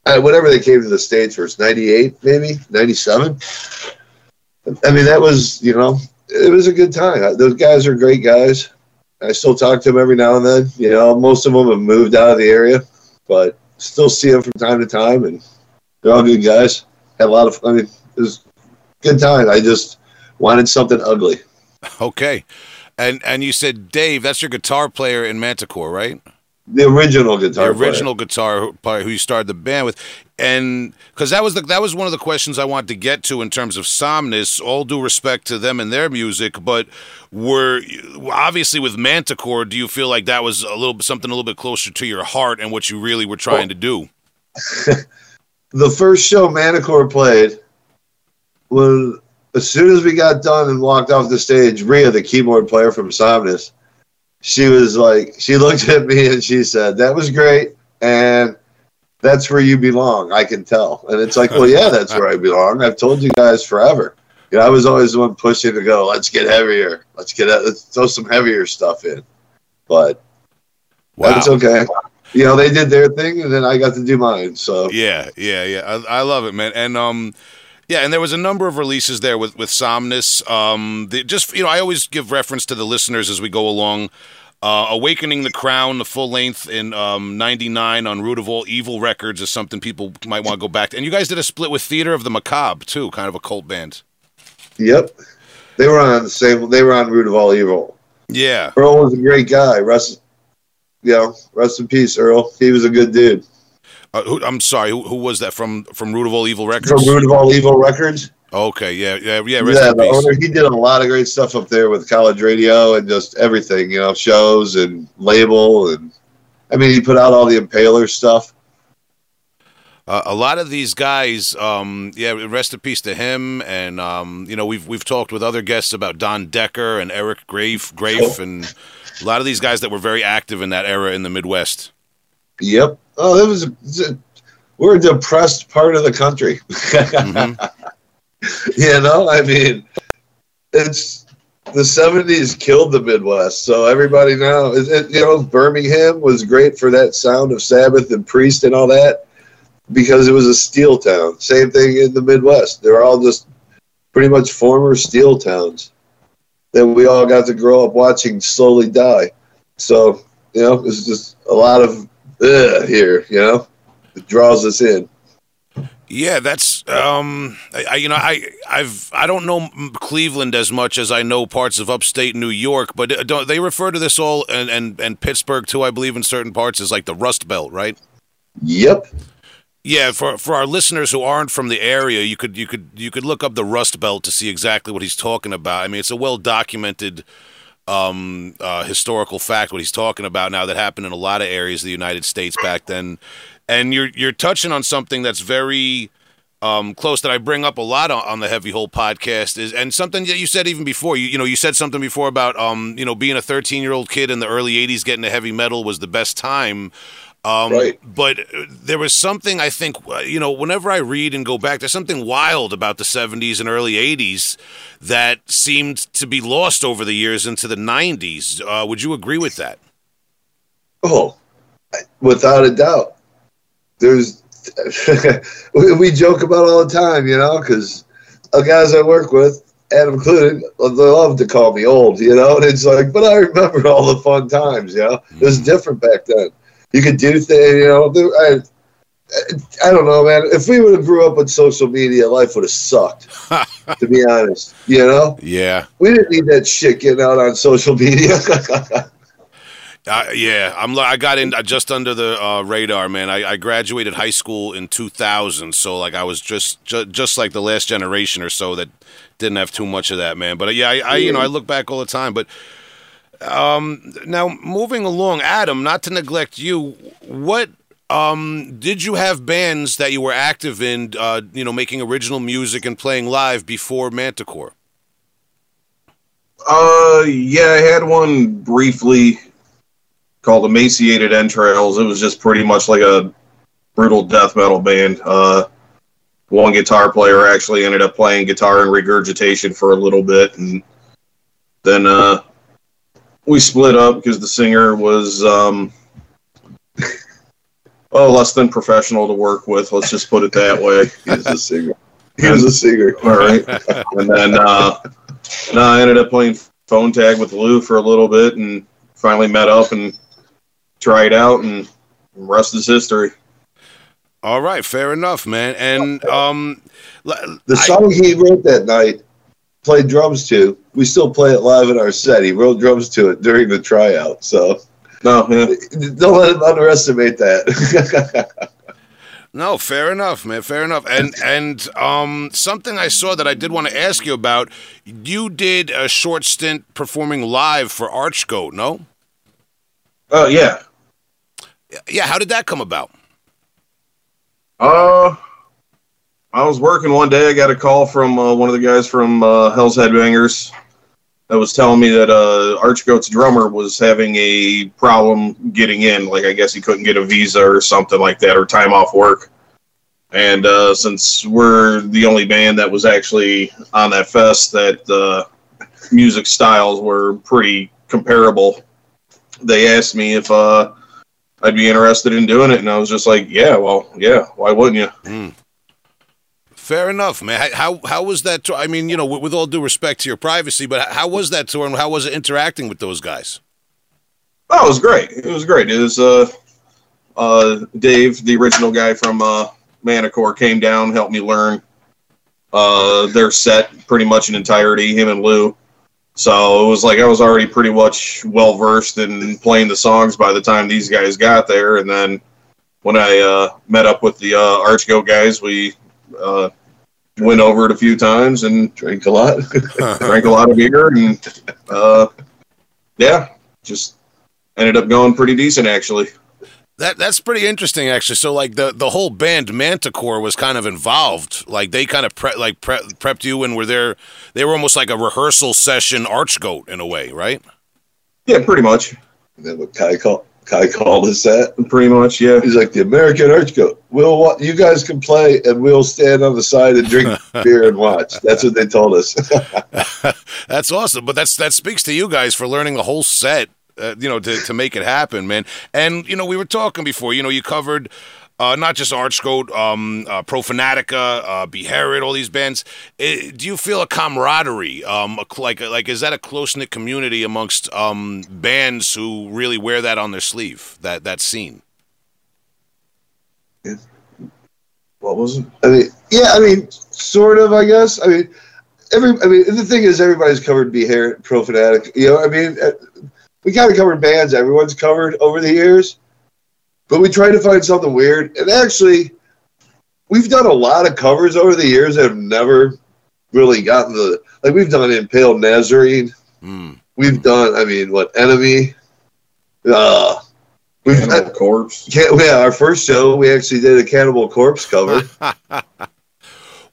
Uh, whenever they came to the States first, 98, maybe, 97. I mean, that was, you know, it was a good time. Those guys are great guys. I still talk to them every now and then. You know, most of them have moved out of the area, but still see them from time to time, and they're all good guys. Had a lot of, I mean, it was good time. I just wanted something ugly. Okay. And and you said Dave, that's your guitar player in Manticore, right? The original guitar. The original player. guitar player who you started the band with, and because that was the that was one of the questions I wanted to get to in terms of Somnus. All due respect to them and their music, but were obviously with Manticore. Do you feel like that was a little something a little bit closer to your heart and what you really were trying to do? the first show Manticore played was as soon as we got done and walked off the stage. Ria, the keyboard player from Somnus she was like, she looked at me and she said, "That was great, and that's where you belong. I can tell." And it's like, well, yeah, that's where I belong. I've told you guys forever. You know, I was always the one pushing to go. Let's get heavier. Let's get let's throw some heavier stuff in. But wow. that's okay. You know, they did their thing, and then I got to do mine. So yeah, yeah, yeah. I, I love it, man. And um, yeah, and there was a number of releases there with with Somnus. Um, the, just you know, I always give reference to the listeners as we go along. Uh, Awakening the Crown, the full length in um, '99 on Root of All Evil Records, is something people might want to go back to. And you guys did a split with Theater of the Macabre too, kind of a cult band. Yep, they were on the same. They were on Root of All Evil. Yeah, Earl was a great guy. Rest, you know, rest in peace, Earl. He was a good dude. Uh, who, I'm sorry, who, who, was that from? From Root of All Evil Records. From Root of All Evil Records. Okay, yeah, yeah, yeah. yeah, the owner, he did a lot of great stuff up there with college radio and just everything, you know, shows and label and I mean, he put out all the Impaler stuff. Uh, a lot of these guys, um, yeah, rest in peace to him. And um, you know, we've we've talked with other guests about Don Decker and Eric Grafe, Grafe, and a lot of these guys that were very active in that era in the Midwest. Yep. Oh, it was. A, we're a depressed part of the country. mm-hmm. you know, I mean, it's the '70s killed the Midwest, so everybody now, it, you know, Birmingham was great for that sound of Sabbath and Priest and all that because it was a steel town. Same thing in the Midwest; they're all just pretty much former steel towns that we all got to grow up watching slowly die. So, you know, it's just a lot of here. You know, it draws us in. Yeah, that's um, I, you know I I've I don't know Cleveland as much as I know parts of upstate New York, but uh, don't they refer to this all and and and Pittsburgh too? I believe in certain parts is like the Rust Belt, right? Yep. Yeah, for for our listeners who aren't from the area, you could you could you could look up the Rust Belt to see exactly what he's talking about. I mean, it's a well documented um, uh, historical fact what he's talking about now that happened in a lot of areas of the United States back then and you're you're touching on something that's very um, close that I bring up a lot on, on, the Heavy Hole podcast is, and something that you said even before. You, you know, you said something before about um, you know, being a 13 year old kid in the early 80s getting to heavy metal was the best time. Um, right. But there was something I think, uh, you know, whenever I read and go back, there's something wild about the 70s and early 80s that seemed to be lost over the years into the 90s. Uh, would you agree with that? Oh, without a doubt there's we joke about all the time, you know, because the guys I work with, Adam included, they love to call me old, you know, and it's like, but I remember all the fun times, you know. It was mm-hmm. different back then. You could do things, you know. I, I don't know, man. If we would have grew up with social media, life would have sucked. to be honest, you know. Yeah. We didn't need that shit getting out on social media. Uh, yeah, I'm. I got in uh, just under the uh, radar, man. I, I graduated high school in 2000, so like I was just, ju- just like the last generation or so that didn't have too much of that, man. But uh, yeah, I, I you know I look back all the time. But um, now moving along, Adam, not to neglect you, what um did you have bands that you were active in, uh, you know, making original music and playing live before Manticore? Uh, yeah, I had one briefly called Emaciated Entrails. It was just pretty much like a brutal death metal band. Uh, one guitar player actually ended up playing guitar and regurgitation for a little bit, and then uh, we split up because the singer was um, oh less than professional to work with. Let's just put it that way. He was a singer. He was a singer. All right. and then uh, no, I ended up playing phone tag with Lou for a little bit, and finally met up and tried out, and rest is history. All right, fair enough, man. And um, l- The I- song he wrote that night, played drums to. We still play it live in our set. He wrote drums to it during the tryout. So No, yeah. don't let him underestimate that. No, fair enough, man. Fair enough. And and um, something I saw that I did want to ask you about. You did a short stint performing live for Archgoat, no? Oh yeah. Yeah. How did that come about? Uh, I was working one day. I got a call from uh, one of the guys from uh, Hell's Headbangers that was telling me that uh, Archgoat's drummer was having a problem getting in. Like, I guess he couldn't get a visa or something like that, or time off work. And uh, since we're the only band that was actually on that fest, that uh, music styles were pretty comparable, they asked me if uh, I'd be interested in doing it, and I was just like, yeah, well, yeah, why wouldn't you? Fair enough, man. How how was that? Tour? I mean, you know, with, with all due respect to your privacy, but how was that tour, and how was it interacting with those guys? Oh, it was great. It was great. It was uh, uh, Dave, the original guy from uh, Manticore, came down, helped me learn uh, their set pretty much in entirety. Him and Lou. So it was like I was already pretty much well versed in playing the songs by the time these guys got there. And then when I uh, met up with the uh, Archgoat guys, we uh, went over it a few times and drank a lot. drank a lot of beer and uh, yeah, just ended up going pretty decent actually. That that's pretty interesting, actually. So, like the the whole band Manticore was kind of involved. Like they kind of pre- like pre- prepped you and were there. They were almost like a rehearsal session, Archgoat in a way, right? Yeah, pretty much. Then what Kai called, Kai called us that. Pretty much, yeah. He's like the American Archgoat. We'll you guys can play, and we'll stand on the side and drink beer and watch. That's what they told us. that's awesome. But that's that speaks to you guys for learning the whole set. Uh, you know, to to make it happen, man. And you know, we were talking before. You know, you covered. Uh, not just Archgoat, um, uh, Profanatica, uh, Beherit, all these bands. Eh, do you feel a camaraderie? Um, a like, like, is that a close knit community amongst um, bands who really wear that on their sleeve? That that scene. What was it? I mean, yeah, I mean, sort of, I guess. I mean, every. I mean, the thing is, everybody's covered Beherit, Profanatic. You know, I mean, uh, we kind of covered bands everyone's covered over the years, but we try to find something weird. And actually, we've done a lot of covers over the years that have never really gotten the like. We've done Impaled Nazarene. Mm. We've done. I mean, what Enemy? Uh, we've Cannibal Corpse. can't, yeah, our first show we actually did a Cannibal Corpse cover.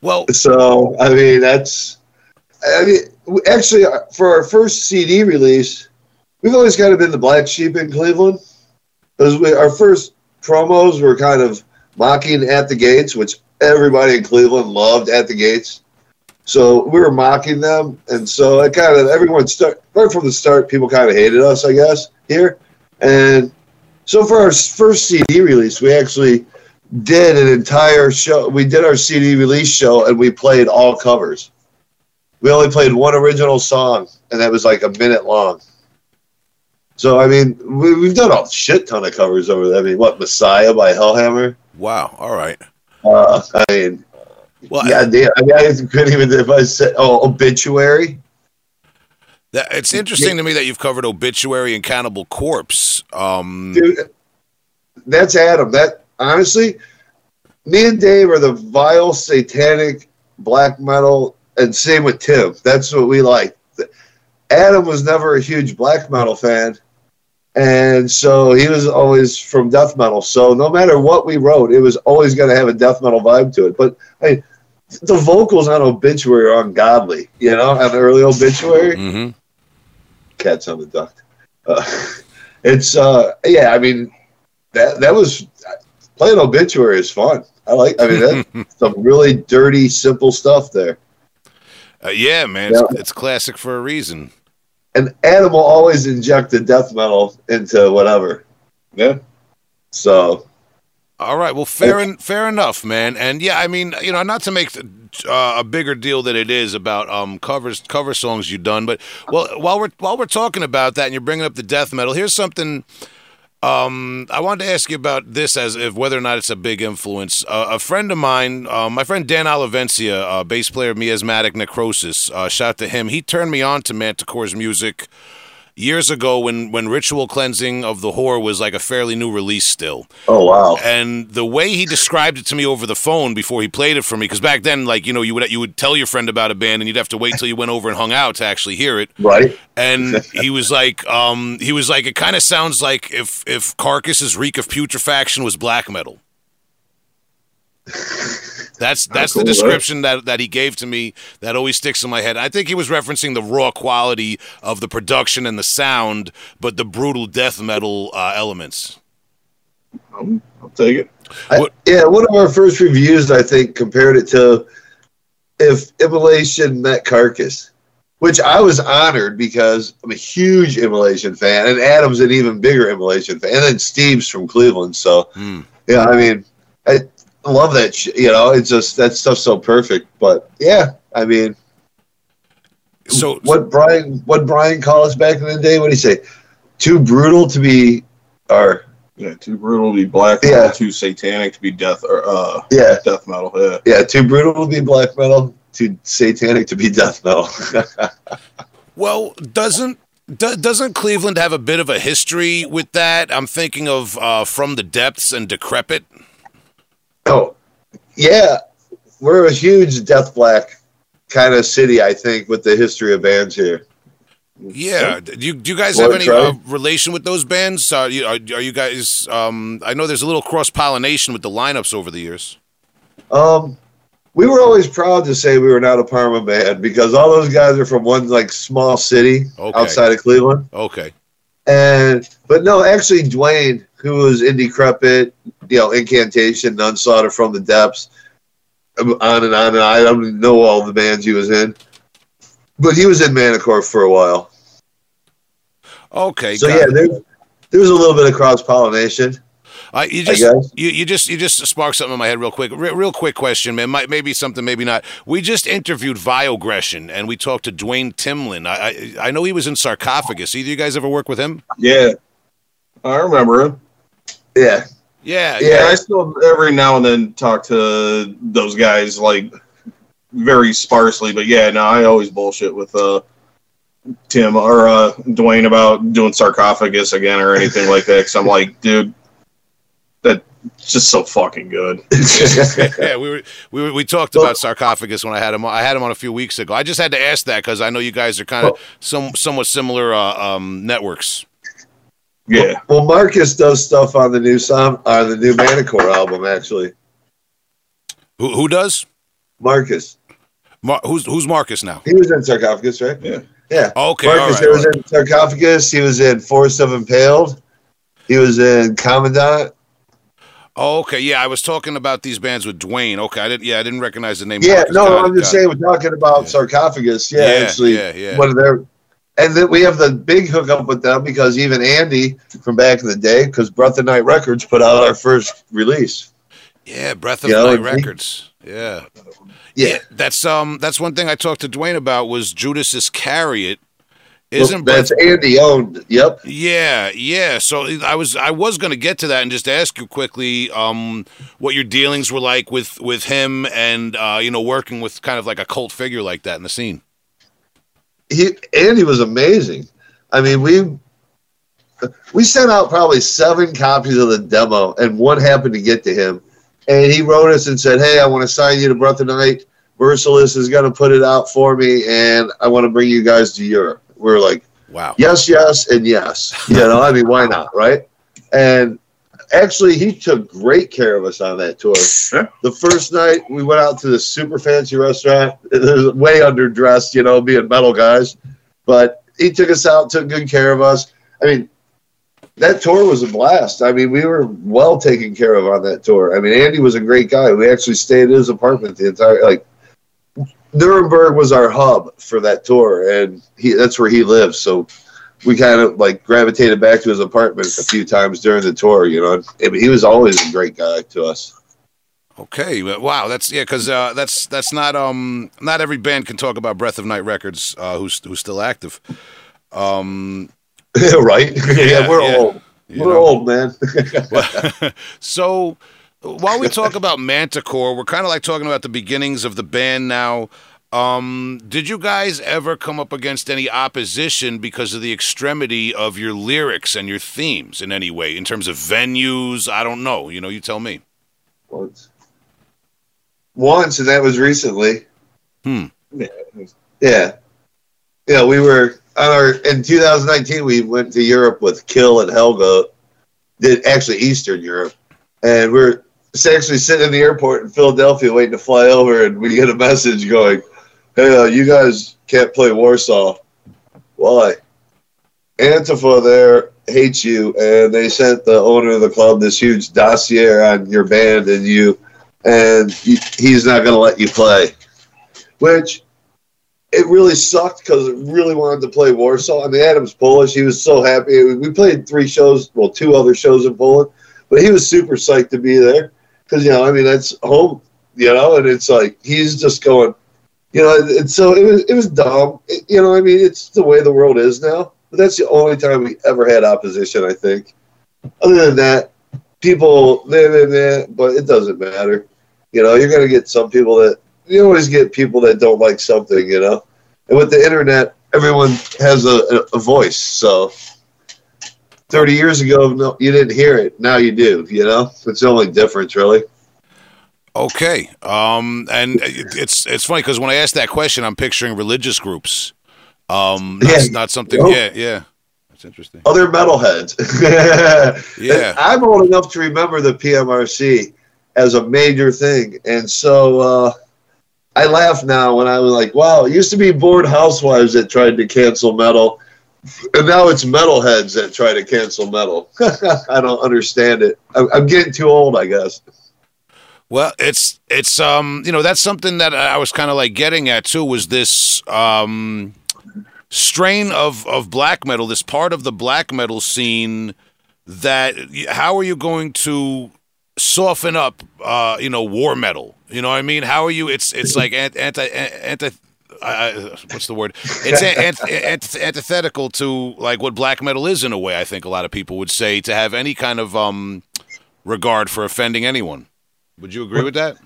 Well, So I mean, that's I mean, actually uh, for our first CD release, we've always kind of been the black sheep in Cleveland because our first promos were kind of mocking at the gates, which everybody in Cleveland loved at the gates. So we were mocking them, and so it kind of everyone start right from the start. People kind of hated us, I guess, here, and so for our first CD release, we actually did an entire show. We did our CD release show and we played all covers. We only played one original song, and that was like a minute long. So I mean, we, we've done a shit ton of covers over there. I mean, what Messiah by Hellhammer? wow. All right. Uh, I mean, Well, yeah, damn, I mean, I couldn't even if I said oh obituary. That, it's interesting to me that you've covered obituary and Cannibal Corpse. Um, dude. That's Adam. That honestly, me and Dave are the vile, satanic black metal, and same with Tim. That's what we like. Adam was never a huge black metal fan, and so he was always from death metal. So no matter what we wrote, it was always going to have a death metal vibe to it. But I, the vocals on obituary are ungodly. You know, on early obituary, mhm. cats on the duct. Uh, it's uh, yeah. I mean, that that was playing obituary is fun. I like. I mean, that's some really dirty, simple stuff there. Uh, yeah, man, it's, it's classic for a reason. And animal always inject the death metal into whatever. Yeah. So All right, well, fair en- fair enough, man. And yeah, I mean, you know, not to make uh, a bigger deal than it is about um covers cover songs you've done, but well, while we're while we're talking about that, and you're bringing up the death metal, here's something. Um, I wanted to ask you about this as if whether or not it's a big influence. Uh, a friend of mine, uh, my friend Dan Olivencia, uh, bass player of Miasmatic Necrosis, uh, shout out to him. He turned me on to Manticore's music years ago when when Ritual Cleansing of the Whore was like a fairly new release still. oh wow. And the way he described it to me over the phone before he played it for me, because back then, like you know, you would you would tell your friend about a band, and you'd have to wait till you went over and hung out to actually hear it. Right? And he was like, um, he was like, it kind of sounds like if if Carcass's reek of putrefaction was black metal. That's that's cool, the right? description that, that he gave to me that always sticks in my head. I think he was referencing the raw quality of the production and the sound, but the brutal death metal uh, elements. Um, I'll take it. I- yeah, one of our first reviews, I think, compared it to if Immolation met Carcass, which I was honored because I'm a huge Immolation fan, and Adam's an even bigger Immolation fan, and then Steve's from Cleveland. So, Hmm. yeah, I mean, I love that. Sh- you know, it's just that stuff's so perfect. But yeah, I mean, So what Brian, what Brian call us back in the day? What did he say? Too brutal to be, or Yeah, too brutal to be black Yeah. metal, too satanic to be death or uh yeah, death metal. Yeah. yeah, too brutal to be black metal, too satanic to be death metal. Well, doesn't do, doesn't Cleveland have a bit of a history with that? I'm thinking of uh, from the depths and decrepit. Oh, yeah, we're a huge death black kind of city. I think with the history of bands here. Yeah, do you, do you guys Wanna have any uh, relation with those bands? Uh, you, are, are you guys? Um, I know there's a little cross pollination with the lineups over the years. Um, we were always proud to say we were not a Parma band because all those guys are from one like small city Okay. outside of Cleveland. Okay, And but no, actually, Dwayne, who was in Decrepit, you know, Incantation, Unslaughter from the Depths, um, on and on and on. I don't know all the bands he was in, but he was in Manticore for a while. okay. So yeah, there, there's a little bit of cross pollination. Uh, you just you, you just you just sparked something in my head real quick. Re- real quick question, man. Might, maybe something, maybe not. We just interviewed Viogression and we talked to Dwayne Timlin. I, I I know he was in Sarcophagus. Either you guys ever work with him? Yeah. I remember him. Yeah, Yeah, Yeah. Yeah, I still every now and then talk to those guys like very sparsely, but yeah, no, I always bullshit with uh Tim or uh Dwayne about doing sarcophagus again or anything like that. Because I'm like, dude, just so fucking good. yeah, we were we were, we talked about sarcophagus when I had him. I had him on a few weeks ago. I just had to ask that because I know you guys are kind of some somewhat similar uh, um, networks. Yeah, Well, Marcus does stuff on the new song on the new Manticore album. Actually, Who who does? Marcus, Mar- who's who's Marcus now? he was in Sarcophagus, right? Yeah. yeah. Okay, Marcus, right, he was all right. in Sarcophagus. He was in Forest of Impaled. He was in Commandant. Oh, okay, yeah, I was talking about these bands with Dwayne. Okay, I didn't. Yeah, I didn't recognize the name. Yeah, Marcus. no, I'm just it. saying we're talking about Yeah. Sarcophagus. Yeah, Yeah, actually, yeah, yeah. one of their. And then we have the big hookup with them because even Andy from back in the day, because Breath of Night Records put out our first release. Yeah, Breath of You know, Night he- Records. Yeah. Yeah, that's um that's one thing I talked to Dwayne about was Judas Iscariot. Isn't that's Andy owned. Yep. Yeah, yeah. So I was I was going to get to that and just ask you quickly um, what your dealings were like with with him and uh, you know working with kind of like a cult figure like that in the scene. he Andy was amazing. I mean, we we sent out probably seven copies of the demo, and one happened to get to him. And he wrote us and said, "Hey, I want to sign you to Breath of Night. Merciless is going to put it out for me, and I want to bring you guys to Europe." We're like, Wow. yes, yes, and yes. You know, I mean, why not, right? And actually, he took great care of us on that tour. Yeah. The first night, we went out to this super fancy restaurant. It was way underdressed, you know, being metal guys, but he took us out, took good care of us. I mean, that tour was a blast. I mean, we were well taken care of on that tour. I mean, Andy was a great guy. We actually stayed at his apartment the entire like Nuremberg was our hub for that tour, and he that's where he lives. So we kind of like gravitated back to his apartment a few times during the tour. You know, he was always a great guy to us. Okay. Wow. That's yeah. Because uh, that's that's not um not every band can talk about Breath of Night Records uh, who's who's still active. Um. right? Yeah, we're yeah. old. you We're know. old, man. so while we talk about Manticore, we're kind of like talking about the beginnings of the band now. Um, did you guys ever come up against any opposition because of the extremity of your lyrics and your themes in any way, in terms of venues? I don't know. You know, you tell me. Once, once, and that was recently. Hmm. Yeah, yeah. We were on our in 2019. We went to Europe with Kill and Helga. Did actually Eastern Europe, and we're actually sitting in the airport in Philadelphia waiting to fly over, and we get a message going, "Hey, uh, you guys can't play Warsaw. Why? Antifa there hates you, and they sent the owner of the club this huge dossier on your band and you, and he's not going to let you play." Which it really sucked because I really wanted to play Warsaw. I mean, Adam's Polish. He was so happy. We played three shows, well, two other shows in Poland, but he was super psyched to be there because, you know, I mean, that's home, you know, and it's like he's just going, you know, and so it was, it was dumb. It- you know, I mean, it's the way the world is now. But that's the only time we ever had opposition, I think. Other than that, people, meh, meh, meh, but it doesn't matter. You know, you're to get some people that, you always get people that don't like something, you know. And with the internet, everyone has a, a voice. So 30 years ago, no, you didn't hear it. Now you do, you know. It's the only difference, really. Okay. Um, and it- it's it's funny because when I ask that question, I'm picturing religious groups. Um, not, Yeah. not something. Nope. Yeah, yeah. That's interesting. Other metalheads. Yeah. I'm old enough to remember the PMRC as a major thing. And so uh, I laugh now when I was like, wow, it used to be bored housewives that tried to cancel metal. And now it's metalheads that try to cancel metal. I don't understand it. I'm, getting too old, I guess. Well, it's it's um you know that's something that I was kind of like getting at too was this um strain of of black metal, this part of the black metal scene that how are you going to soften up uh you know war metal? You know what I mean? How are you? It's it's like anti anti. anti uh, what's the word? It's an, ant, ant, antithetical to like what black metal is in a way. I think a lot of people would say to have any kind of um regard for offending anyone. Would you agree with that?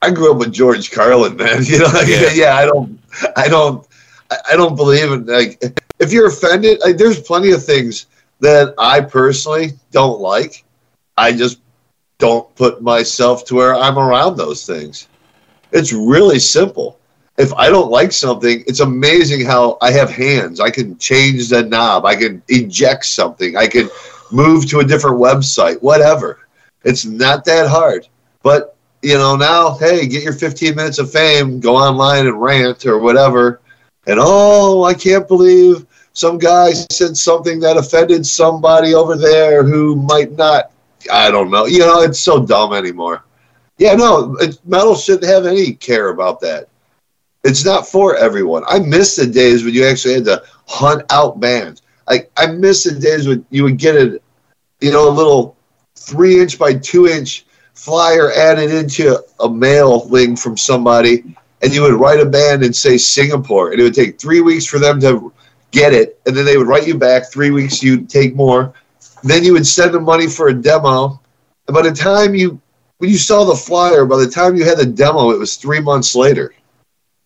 I grew up with George Carlin, man. You know, like, Yeah. yeah. I don't, I don't, I I don't believe in like. If you're offended, like, there's plenty of things that I personally don't like. I just don't put myself to where I'm around those things. It's really simple. If I don't like something, it's amazing how I have hands. I can change the knob. I can eject something. I can move to a different website. Whatever. It's not that hard. But you know, now, hey, get your 15 minutes of fame, go online and rant or whatever. And oh, I can't believe some guy said something that offended somebody over there who might not. I don't know. You know, it's so dumb anymore. Yeah, no, metal shouldn't have any care about that. It's not for everyone. I miss the days when you actually had to hunt out bands. Like I miss the days when you would get a, you know, a little three inch by two inch flyer added into a mailing from somebody, and you would write a band and say Singapore, and it would take three weeks for them to get it, and then they would write you back. Three weeks, you'd take more. Then you would send them money for a demo. And by the time you, when you saw the flyer, by the time you had the demo, it was three months later.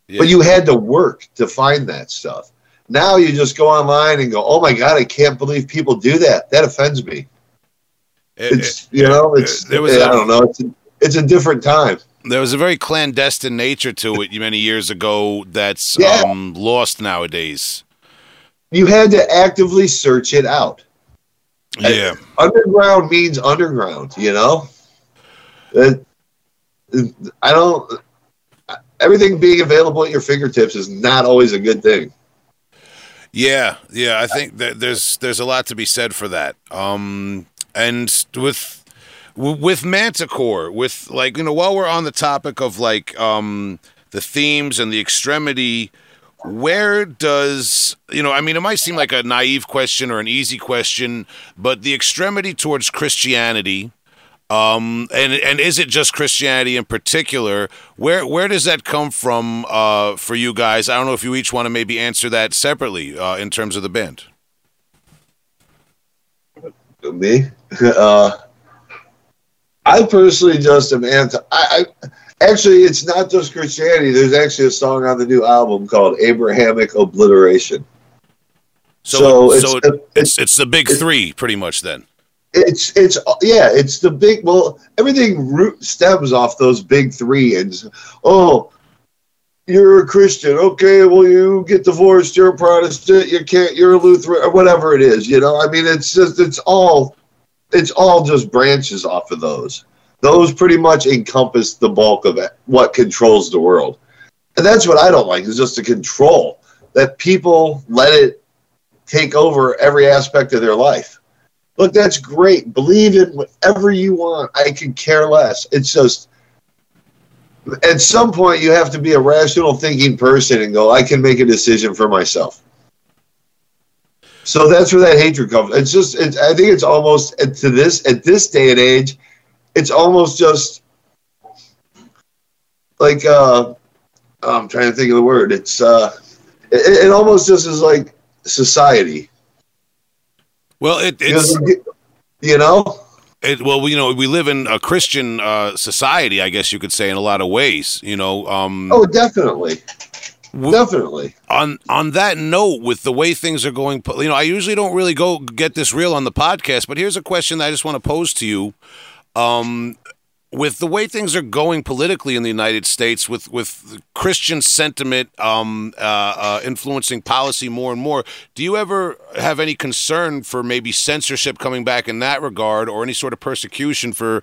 Yeah. but you had to work to find that stuff. Now you just go online and go, "Oh my god, I can't believe people do that." That offends me. It- It's you know, it's there was I a- don't know. It's a, it's a different time. there was a very clandestine nature to it many years ago that's Yeah. um, lost nowadays. You had to actively search it out. Yeah. Underground means underground. You know, I don't. Everything being available at your fingertips is not always a good thing. Yeah, yeah, I think that there's there's a lot to be said for that. Um, and with with Manticore, with like you know, while we're on the topic of like um the themes and the extremity, where does you know? I mean, it might seem like a naive question or an easy question, but the extremity towards Christianity. Um, and and is it just Christianity in particular? Where where does that come from uh, for you guys? I don't know if you each want to maybe answer that separately uh, in terms of the band. me. Uh, I personally just am anti. I, I actually, it's not just Christianity. There's actually a song on the new album called "Abrahamic Obliteration." So So it's, it's so the- it's it's the big it's- three, pretty much. Then It's it's yeah, it's the big. Well, everything root stems off those big three, and oh. You're a Christian, okay? Well, you get divorced. You're a Protestant. You can't. You're a Lutheran, or whatever it is. You know, I mean, it's just it's all it's all just branches off of those. Those pretty much encompass the bulk of it, what controls the world. And that's what I don't like is just the control that people let it take over every aspect of their life. Look, that's great. Believe in whatever you want. I could care less. It's just at some point you have to be a rational thinking person and go, I can make a decision for myself. So that's where that hatred comes. It's just, it's, I think it's almost to this at this day and age, it's almost just like uh, I'm trying to think of the word. It's uh, it, it almost just is like society. Well, it, it's you know, it, well, you know, we live in a Christian uh, society, I guess you could say, in a lot of ways. You know, um, oh, definitely, w- definitely. on on that note, with the way things are going, you know, I usually don't really go get this real on the podcast, but here's a question that I just want to pose to you. Um, with the way things are going politically in the United States, with with Christian sentiment um, uh, uh, influencing policy more and more, do you ever have any concern for maybe censorship coming back in that regard, or any sort of persecution for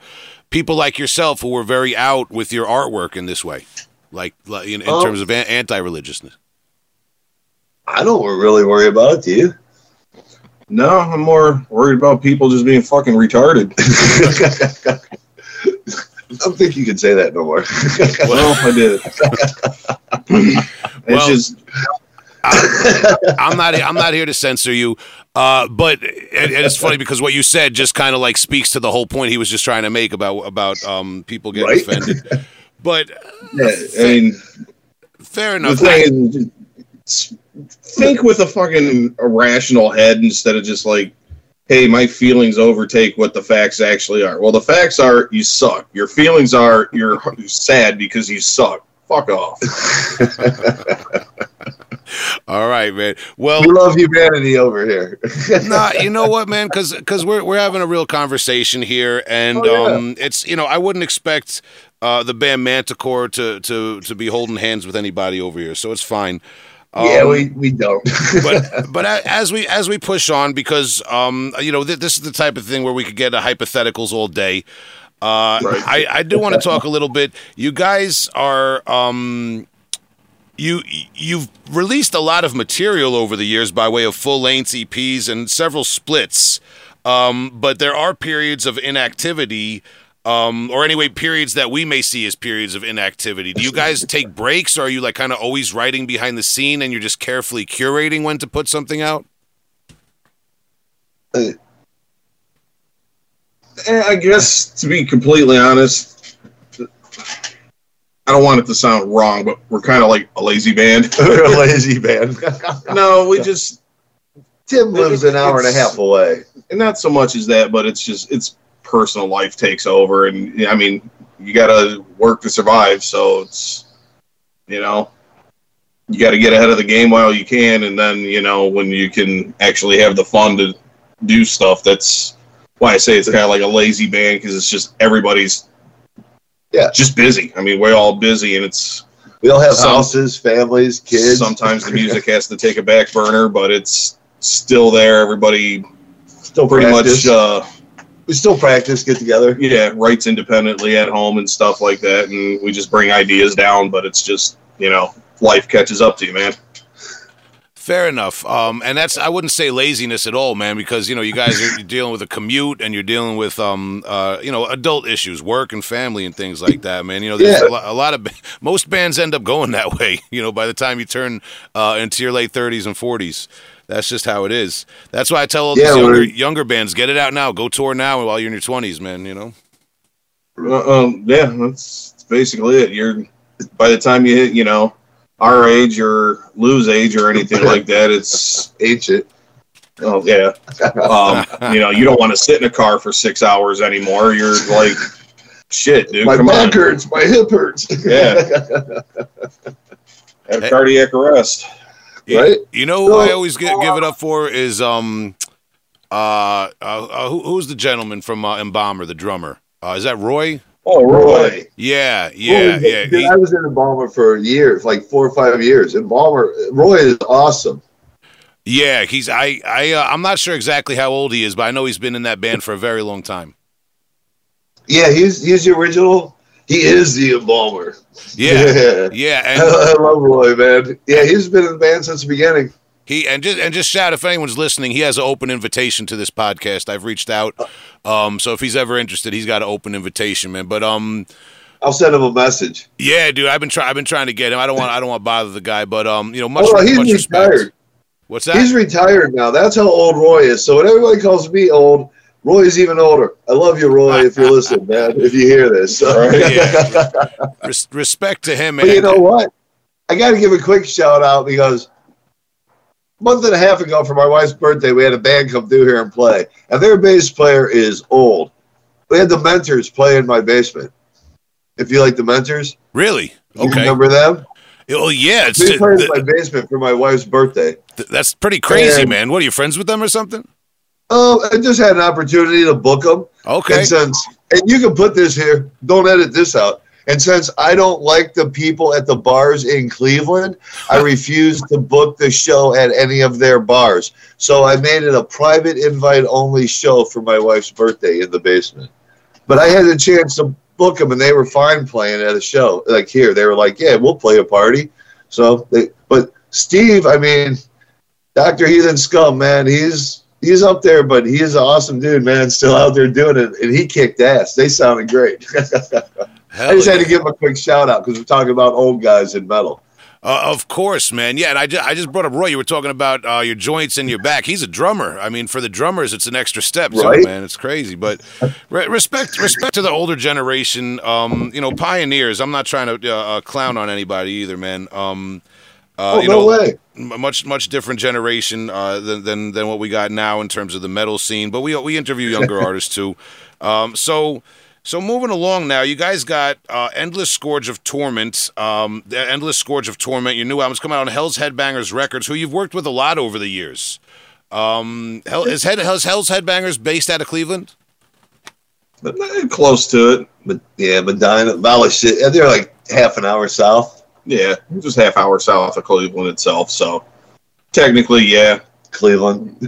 people like yourself who were very out with your artwork in this way, like, in, in Um, terms of an- anti-religiousness? I don't really worry about it. Do you? No, I'm more worried about people just being fucking retarded. I don't think you can say that no more. well, I did. it's Well- just I'm not. I'm not here to censor you. Uh, but and, and it's funny because what you said just kind of like speaks to the whole point he was just trying to make about about um, people getting Right? offended. But yeah, I mean, fair enough. the thing is, think with a fucking irrational head instead of just like, hey, my feelings overtake what the facts actually are. Well, the facts are you suck. Your feelings are you're sad because you suck. Fuck off. All right, man. Well, we love humanity over here. nah, you know what, man? Because because we're we're having a real conversation here, and Oh, yeah. um, it's you know I wouldn't expect uh, the band Manticore to to to be holding hands with anybody over here, so it's fine. Yeah, Um, we, we don't. but but as we as we push on, because um you know th- this is the type of thing where we could get hypotheticals all day. Uh, Right. I I do want to talk a little bit. You guys are um. You you've released a lot of material over the years by way of full length EPs and several splits, um, but there are periods of inactivity, um, or anyway periods that we may see as periods of inactivity. Do you guys take breaks, or are you like kind of always writing behind the scene and you're just carefully curating when to put something out? Eh, I guess to be completely honest, I don't want it to sound wrong, but we're kind of like a lazy band. We're a lazy band. no, we just Tim lives an hour and a half away. and not so much as that, but it's just it's personal life takes over, and I mean you got to work to survive, so it's you know you got to get ahead of the game while you can, and then you know when you can actually have the fun to do stuff. That's why I say it's kind of like a lazy band because it's just everybody's Yeah. just busy. I mean, we're all busy, and it's We all have Some- houses, families, kids. sometimes the music has to take a back burner, but it's still there. Everybody still pretty practice. much, uh, we still practice, get together. yeah, writes independently at home and stuff like that, and we just bring ideas down. But it's just you know, life catches up to you, man. Fair enough. Um, and that's I wouldn't say laziness at all, man, because you know you guys are dealing with a commute and you're dealing with um uh you know adult issues, work and family and things like that, man. You know, there's Yeah. a, lo- a lot of most bands end up going that way. You know, by the time you turn uh, into your late 30s and 40s. That's just how it is. That's why I tell all these younger, younger bands, get it out now. Go tour now while you're in your 20s, man. You know. Uh, um, yeah, that's, that's basically it. You're by the time you hit, you know, our age or lose age or anything like that, it's Ancient. oh yeah. Um, you know, you don't want to sit in a car for six hours anymore. You're like, shit, dude, my come on, back hurts. My hip hurts. Yeah. have cardiac arrest. Right? You know who I always give, give it up for is um uh, uh, uh who, who's the gentleman from uh, Embalmer, the drummer? Uh, is that Roy? Oh, Roy. Yeah, yeah, Roy, yeah. dude, He- I was in Embalmer for years, like four or five years. Embalmer, Roy is awesome. yeah, he's I I uh, I'm not sure exactly how old he is, but I know he's been in that band for a very long time. Yeah, he's he's the original. He is the Embalmer. Yeah, yeah, and I love Roy, man. Yeah, he's been in the band since the beginning. he and just and just shout if anyone's listening, he has an open invitation to this podcast. I've reached out, um, so if he's ever interested, he's got an open invitation, man. But um, I'll send him a message. yeah, dude, I've been trying I've been trying to get him. I don't want I don't want to bother the guy, but um, you know, much Oh, he's much respect. retired. What's that? He's retired now. That's how old Roy is. So when everybody calls me old, Roy's even older. I love you, Roy, if you listen, man. If you hear this, Yeah. Res- respect to him, man. But you know what? I got to give a quick shout out because a month and a half ago for my wife's birthday, we had a band come through here and play, and their bass player is old. We had the Mentors play in my basement. If you like the Mentors, really? you Okay. remember them? Oh yeah, it's, They played in my basement for my wife's birthday. th- that's pretty crazy, And- man. What are you friends with them or something? Oh, I just had an opportunity to book them. Okay. And since, and you can put this here, don't edit this out. And since I don't like the people at the bars in Cleveland, I refuse to book the show at any of their bars. So I made it a private invite only show for my wife's birthday in the basement. But I had a chance to book them, and they were fine playing at a show. Like here, they were like, "Yeah, we'll play a party." So they, but Steve, I mean, Doctor Heathen Scum, man, he's he's up there, but he is an awesome dude, man. Still out there doing it, and he kicked ass. They sounded great. I just had to give him a quick shout out because we're talking about old guys in metal. Uh, of course, man. Yeah, and I just, I just brought up Roy. You were talking about uh, your joints and your back. He's a drummer. I mean, for the drummers, it's an extra step, too, Right. man. It's crazy, but re- respect respect to the older generation. Um, you know, pioneers. I'm not trying to uh, uh, clown on anybody either, man. Um, uh, oh you no know, way! much much different generation uh, than, than than what we got now in terms of the metal scene. But we we interview younger artists too. Um, so so moving along now, you guys got uh, Endless Scourge of Torment, um, the Endless Scourge of Torment. Your new album's coming out on Hell's Headbangers Records, who you've worked with a lot over the years. Um, Hell, is, Head, is Hell's Headbangers based out of Cleveland? But close to it. But yeah, Medina, Valley yeah, they're like half an hour south. Yeah, just half hour south of Cleveland itself. So technically, yeah. Cleveland.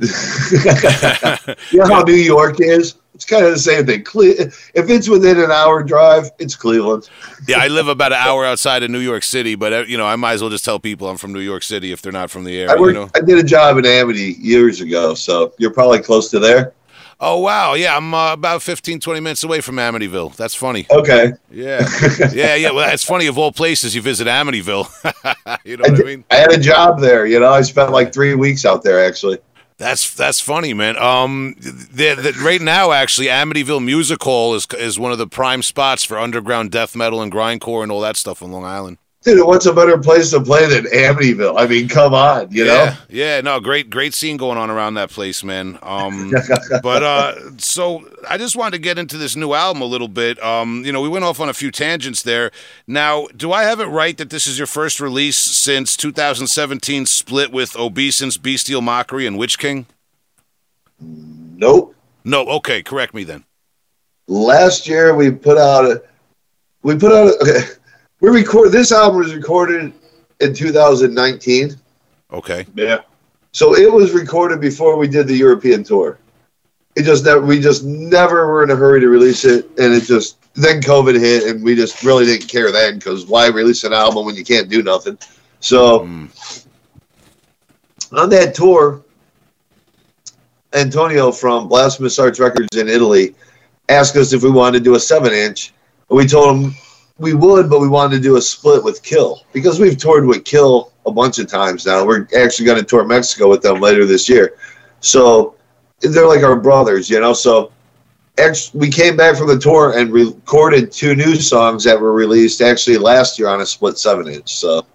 you know how New York is? It's kind of the same thing. Cle- if it's within an hour drive, it's Cleveland. Yeah, I live about an hour outside of New York City, but uh, you know, I might as well just tell people I'm from New York City if they're not from the area. I worked. you know? I did a job in Amity years ago, so you're probably close to there. Oh wow, yeah, I'm uh, about 15, 20 minutes away from Amityville. That's funny. Okay. Yeah, yeah, yeah. Well, it's funny of all places you visit Amityville. you know I, what I mean? I had a job there. You know, I spent like three weeks out there actually. That's that's funny, man. Um, the, the, right now, actually, Amityville Music Hall is is one of the prime spots for underground death metal and grindcore and all that stuff on Long Island. Dude, what's a better place to play than Amityville? I mean, come on, you know. yeah, yeah, no, great, great scene going on around that place, man. Um, but uh, so I just wanted to get into this new album a little bit. Um, you know, we went off on a few tangents there. Now, do I have it right that this is your first release since 2017 split with Obeisance, Bestial Mockery, and Witch King? Nope. No, okay, correct me then. Last year we put out a, we put out a, okay. We record this album was recorded in 2019, Okay, Yeah. so it was recorded before we did the European tour. It just never we just never were in a hurry to release it, and it just then COVID hit, and we just really didn't care then because why release an album when you can't do nothing? So Mm. on that tour, Antonio from Blasphemous Arts Records in Italy asked us if we wanted to do a seven inch. We told him we would, but we wanted to do a split with Kill because we've toured with Kill a bunch of times now. We're actually going to tour Mexico with them later this year. So they're like our brothers, you know. So we came back from the tour and recorded two new songs that were released actually last year on a split seven inch. So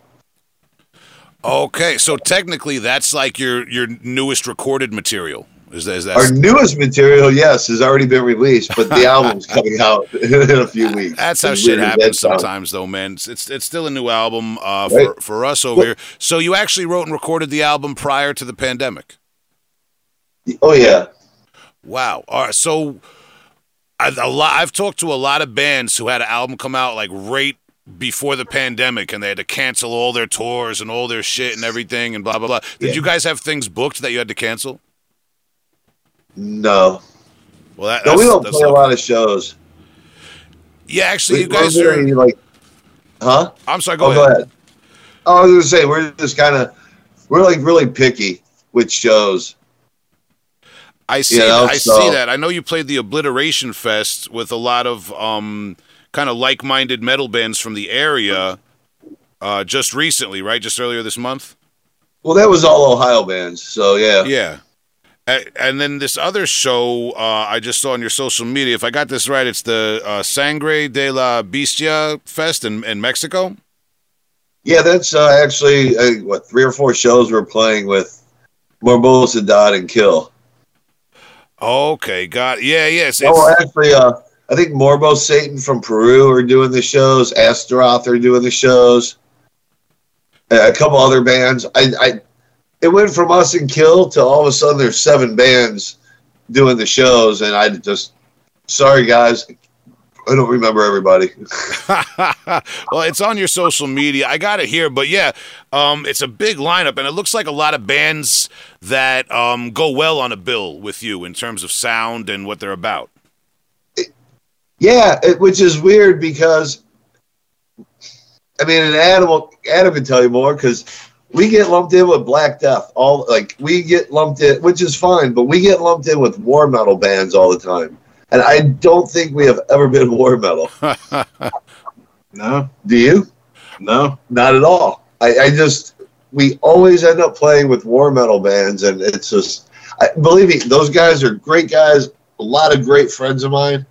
okay. So technically, that's like your your newest recorded material. Is that? Is that Our newest material, yes, has already been released, but the album's coming out in a few weeks. That's how shit happens sometimes, though, man. It's, it's it's still a new album uh, for Right. for us over here. So you actually wrote and recorded the album prior to the pandemic. Oh yeah, Wow. All right. So I, a lot. I've talked to a lot of bands who had an album come out like right before the pandemic, and they had to cancel all their tours and all their shit and everything, and blah blah blah. Did Yeah. you guys have things booked that you had to cancel? No, Well, that, no, we don't that's play a lot of shows. Yeah, actually, We, you guys are. like, huh? I'm sorry. Go Oh, ahead. go ahead. Oh, I was gonna say we're just kind of we're like really picky with shows. I see. You know, I so- see that. I know you played the Obliteration Fest with a lot of um, kind of like-minded metal bands from the area uh, just recently, right? Just earlier this month. Well, that was all Ohio bands, so yeah. Yeah. And then this other show uh, I just saw on your social media. If I got this right, it's the uh, Sangre de la Bestia Fest in, in Mexico. Yeah, that's uh, actually uh, what three or four shows we're playing with Morbosa, Dodd, and Kill. Okay, got it. Yeah, yes. Oh, actually, uh, I think Morbo Satan from Peru are doing the shows. Astaroth are doing the shows. A couple other bands. I, I, it went from us and Kill to all of a sudden there's seven bands doing the shows, and I just, sorry guys, I don't remember everybody. well, it's on your social media. I got it here, but yeah, um, it's a big lineup, and it looks like a lot of bands that um, go well on a bill with you in terms of sound and what they're about. Yeah, it, which is weird because, I mean, Adam, will, Adam can tell you more because we get lumped in with Black Death. All like we get lumped in, which is fine, but we get lumped in with war metal bands all the time, and I don't think we have ever been war metal. No, Do you? no. Not at all. I, I just we always end up playing with war metal bands, and it's just I, believe me, those guys are great guys. A lot of great friends of mine.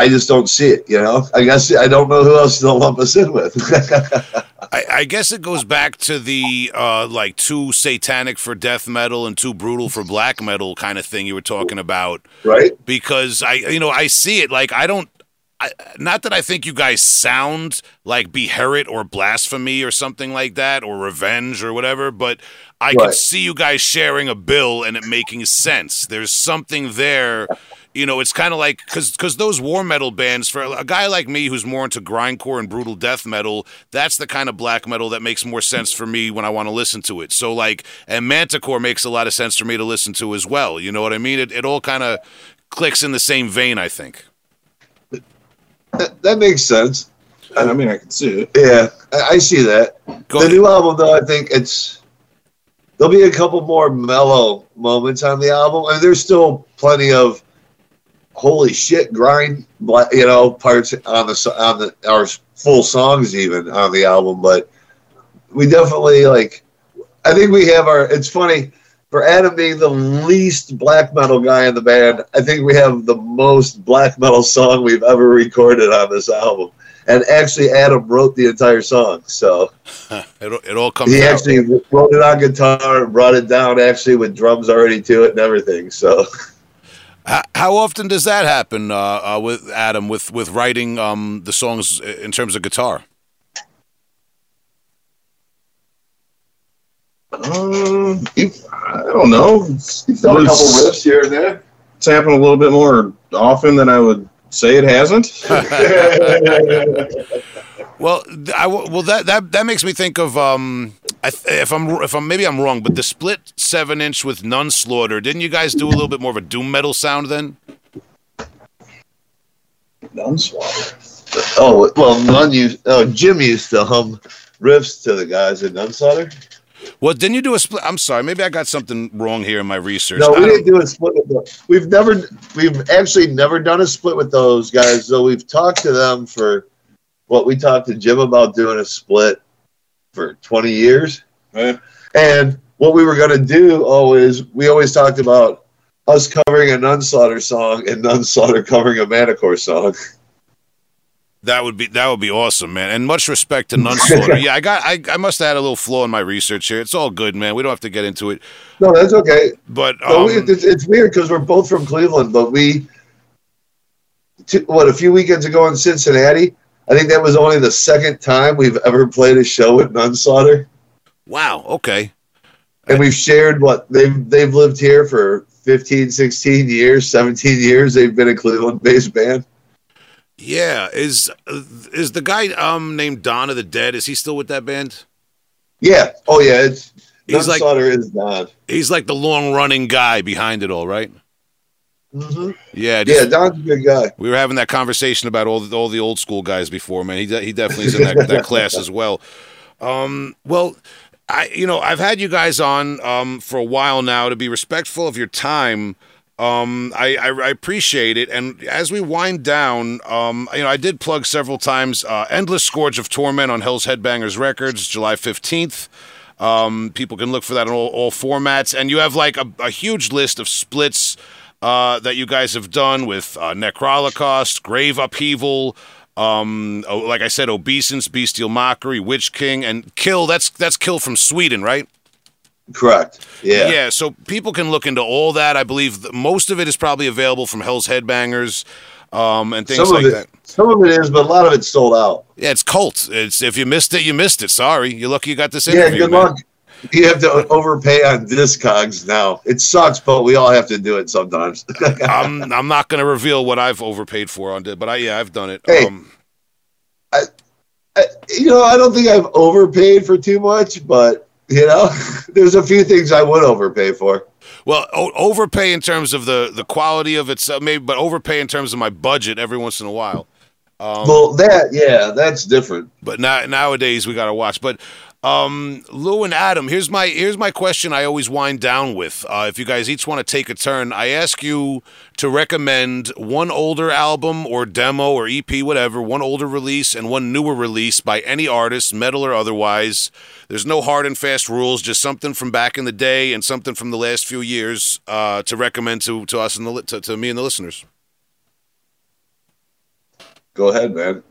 I just don't see it. You know, I guess I don't know who else to lump us in with. I, I guess it goes back to the uh, like too satanic for death metal and too brutal for black metal kind of thing you were talking about. right? because I, you know, I see it. Like I don't, I, not that I think you guys sound like Beherit or Blasphemy or something like that or Revenge or whatever, but I can Right. see you guys sharing a bill and it making sense. There's something there. You know, it's kind of like because because those war metal bands for a guy like me who's more into grindcore and brutal death metal, that's the kind of black metal that makes more sense for me when I want to listen to it. So like, and Manticore makes a lot of sense for me to listen to as well. You know what I mean? It it all kind of clicks in the same vein, I think. That, that makes sense. I mean, I can see it. Yeah, I, I see that. Go the new album, though, I think it's there'll be a couple more mellow moments on the album. I mean, there's still plenty of holy shit grind, you know, parts on the on the our full songs even on the album, but we definitely like. I think we have our. It's funny for Adam being the least black metal guy in the band. I think we have the most black metal song we've ever recorded on this album. and actually Adam wrote the entire song. So it, it all comes he out. actually wrote it on guitar and brought it down actually with drums already to it and everything. So How, how often does that happen uh, uh, with Adam with with writing um, the songs in terms of guitar? Um, I don't know. It's, he's done a couple riffs here and there. it's happened a little bit more often than I would say it hasn't. Well, I well that that that makes me think of um, I if I'm if I'm maybe I'm wrong, but the split seven inch with Nunslaughter, didn't you guys do a little bit more of a doom metal sound then? Nunslaughter. Oh well, none used. Oh, Jim used to hum riffs to the guys at Nunslaughter. Well, didn't you do a split? I'm sorry, maybe I got something wrong here in my research. No, we didn't do a split with them. We've never, we've actually never done a split with those guys. Though we've talked to them for what we talked to Jim about doing a split for 20 years. Eh, And what we were going to do always, we always talked about us covering a Nunslaughter song and Nunslaughter covering a Manticore song. That would be that would be awesome, man. And much respect to Nunslaughter. yeah, I got I, I must have had a little flaw in my research here. It's all good, man. We don't have to get into it. No, that's okay. But But um, we, it's, it's weird because we're both from Cleveland, but we, two, what, a few weekends ago in Cincinnati, I think that was only the second time we've ever played a show with Nunslaughter. wow, okay. And we've shared what they've, they've lived here for 15, 16 years, 17 years. They've been a Cleveland based band. Yeah, is is the guy um named Don of the Dead? Is he still with that band? Yeah. Oh, yeah. It's He's like- Nunslaughter is not. He's like the long running guy behind it all, right? Hmm Yeah, just, Yeah, Don's a good guy. we were having that conversation about all the, all the old school guys before, man. He de- he definitely is in that, that class as well. Um, well, I you know I've had you guys on um, for a while now to be respectful of your time. Um, I, I, I appreciate it, and as we wind down, um, you know, I did plug several times. Uh, Endless Scourge of Torment on Hell's Headbangers Records, July fifteenth. Um, people can look for that in all, all formats, and you have like a, a huge list of splits uh, that you guys have done with uh, Necrolocaust, Grave Upheaval, um, oh, like I said, Obeisance, Bestial Mockery, Witch King, and Kill. That's that's Kill from Sweden, right? Correct. Yeah. Yeah, so people can look into all that. I believe most of it is probably available from Hell's Headbangers um, and things Some like of it, that. some of it is, but a lot of it's sold out. Yeah, it's cult. It's if you missed it, you missed it. Sorry, you're lucky you got this interview. Yeah, good man. luck. You have to overpay on Discogs now. It sucks, but we all have to do it sometimes. I'm I'm not going to reveal what I've overpaid for on it, but I yeah I've done it. Hey. Um, I- you know, I don't think I've overpaid for too much, but you know, there's a few things I would overpay for. well, o- overpay in terms of the the quality of it, so maybe, but overpay in terms of my budget every once in a while. Um, well, that yeah, that's different. but now nowadays we got to watch. But um, Lou and Adam, here's my here's my question. I always wind down with. Uh, if you guys each want to take a turn, I ask you to recommend one older album or demo or EP, whatever, one older release and one newer release by any artist, metal or otherwise. There's no hard and fast rules, just something from back in the day and something from the last few years uh, to recommend to to us and the to, to me and the listeners. Go ahead, man.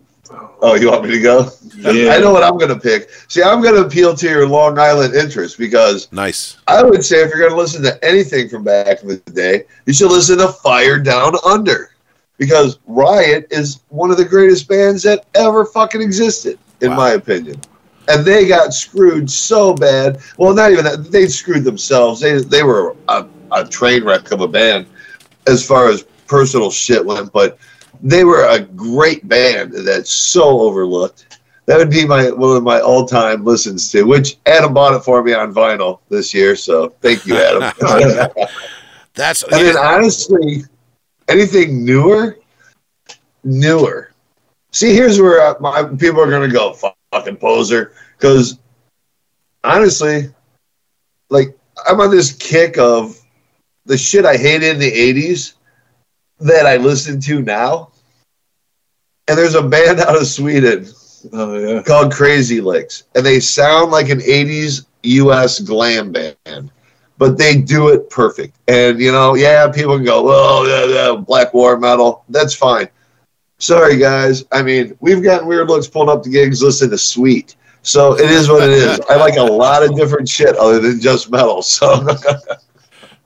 Oh, you want me to go? Yeah. I know what I'm going to pick. See, I'm going to appeal to your Long Island interest because Nice. I would say if you're going to listen to anything from back in the day, you should listen to Fire Down Under because Riot is one of the greatest bands that ever fucking existed, in Wow. my opinion. And they got screwed so bad. Well, not even that. They screwed themselves. They they were a, a train wreck of a band as far as personal shit went, but they were a great band that's so overlooked. That would be my one of my all time listens to, which Adam bought it for me on vinyl this year. So thank you, Adam. That's and then honestly, anything newer, newer. See, here's where uh, my people are gonna go fucking poser because honestly, like I'm on this kick of the shit I hated in the '80s that I listen to now. And there's a band out of Sweden Oh yeah. called Crazy Lixx, and they sound like an '80s U.S. glam band, but they do it perfect. And you know, yeah, people can go, "Oh, yeah, yeah, black war metal." That's fine. sorry guys. I mean, we've gotten weird looks pulling up the gigs listening to Sweet. So it is what it is. I like a lot of different shit other than just metal. So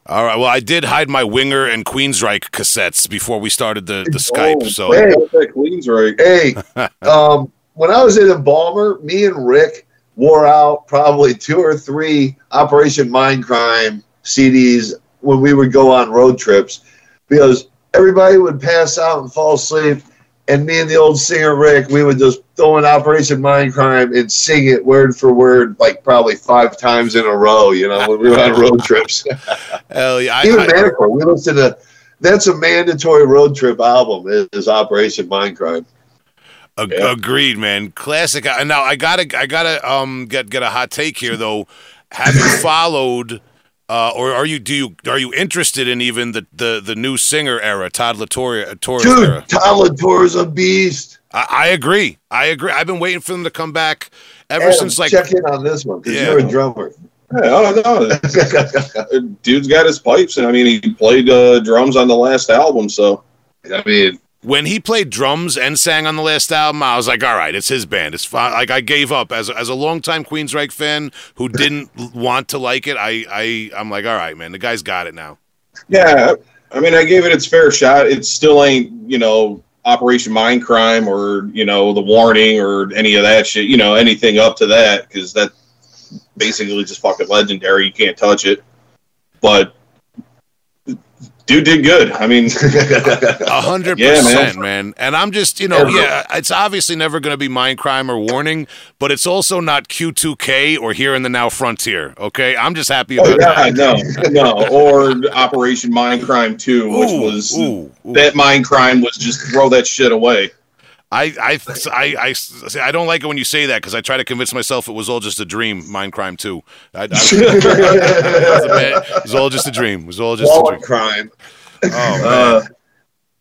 All right. Well, I did hide my Winger and Queensryche cassettes before we started the, the Skype. Oh, So Hey. that Queensryche. hey, um, when I was in Embalmer, me and Rick wore out probably two or three Operation Mindcrime CDs when we would go on road trips because everybody would pass out and fall asleep. And me and the old singer Rick, we would just throw in Operation Mindcrime and sing it word for word, like probably five times in a row. You know, when we were on road trips. hell yeah. Even I- Manticore, we listened to. That's a mandatory road trip album. Is, is Operation Mindcrime. Ag- Yeah. Agreed, man. Classic. Now I gotta, I gotta, um, get get a hot take here though. Have you followed, uh, or are you do you are you interested in even the the, the new singer era, Todd La Torre Torres Dude, era? Todd La Torre's a beast. I, I agree. I agree. I've been waiting for them to come back ever Adam, since like check in on this one because Yeah. you're a drummer. Yeah, oh, no, dude's got his pipes, and I mean, he played uh, drums on the last album, so I mean, when he played drums and sang on the last album, I was like, all right, it's his band. It's fine. Like I gave up as as a longtime Queensryche fan who didn't want to like it. I I I'm like, all right, man, the guy's got it now. yeah. I mean, I gave it its fair shot. It still ain't, you know, Operation Mindcrime or you know the Warning or any of that shit. You know, anything up to that because that basically just fucking legendary. You can't touch it. But dude did good. I mean, A hundred percent, man. man. And I'm just, you know, Yeah. yeah, it's obviously never going to be Mind Crime or Warning, but it's also not Q2K or Here in the Now Frontier. Okay, I'm just happy oh about that. no, no, or Operation Mindcrime Two, which Ooh, was ooh, ooh. that mind crime was just throw that shit away. I, I, I, I, I don't like it when you say that because I try to convince myself it was all just a dream. Mind Crime too. I, I, it, was a bad- it was all just a dream. It was all just a dream. crime. Oh man. Uh,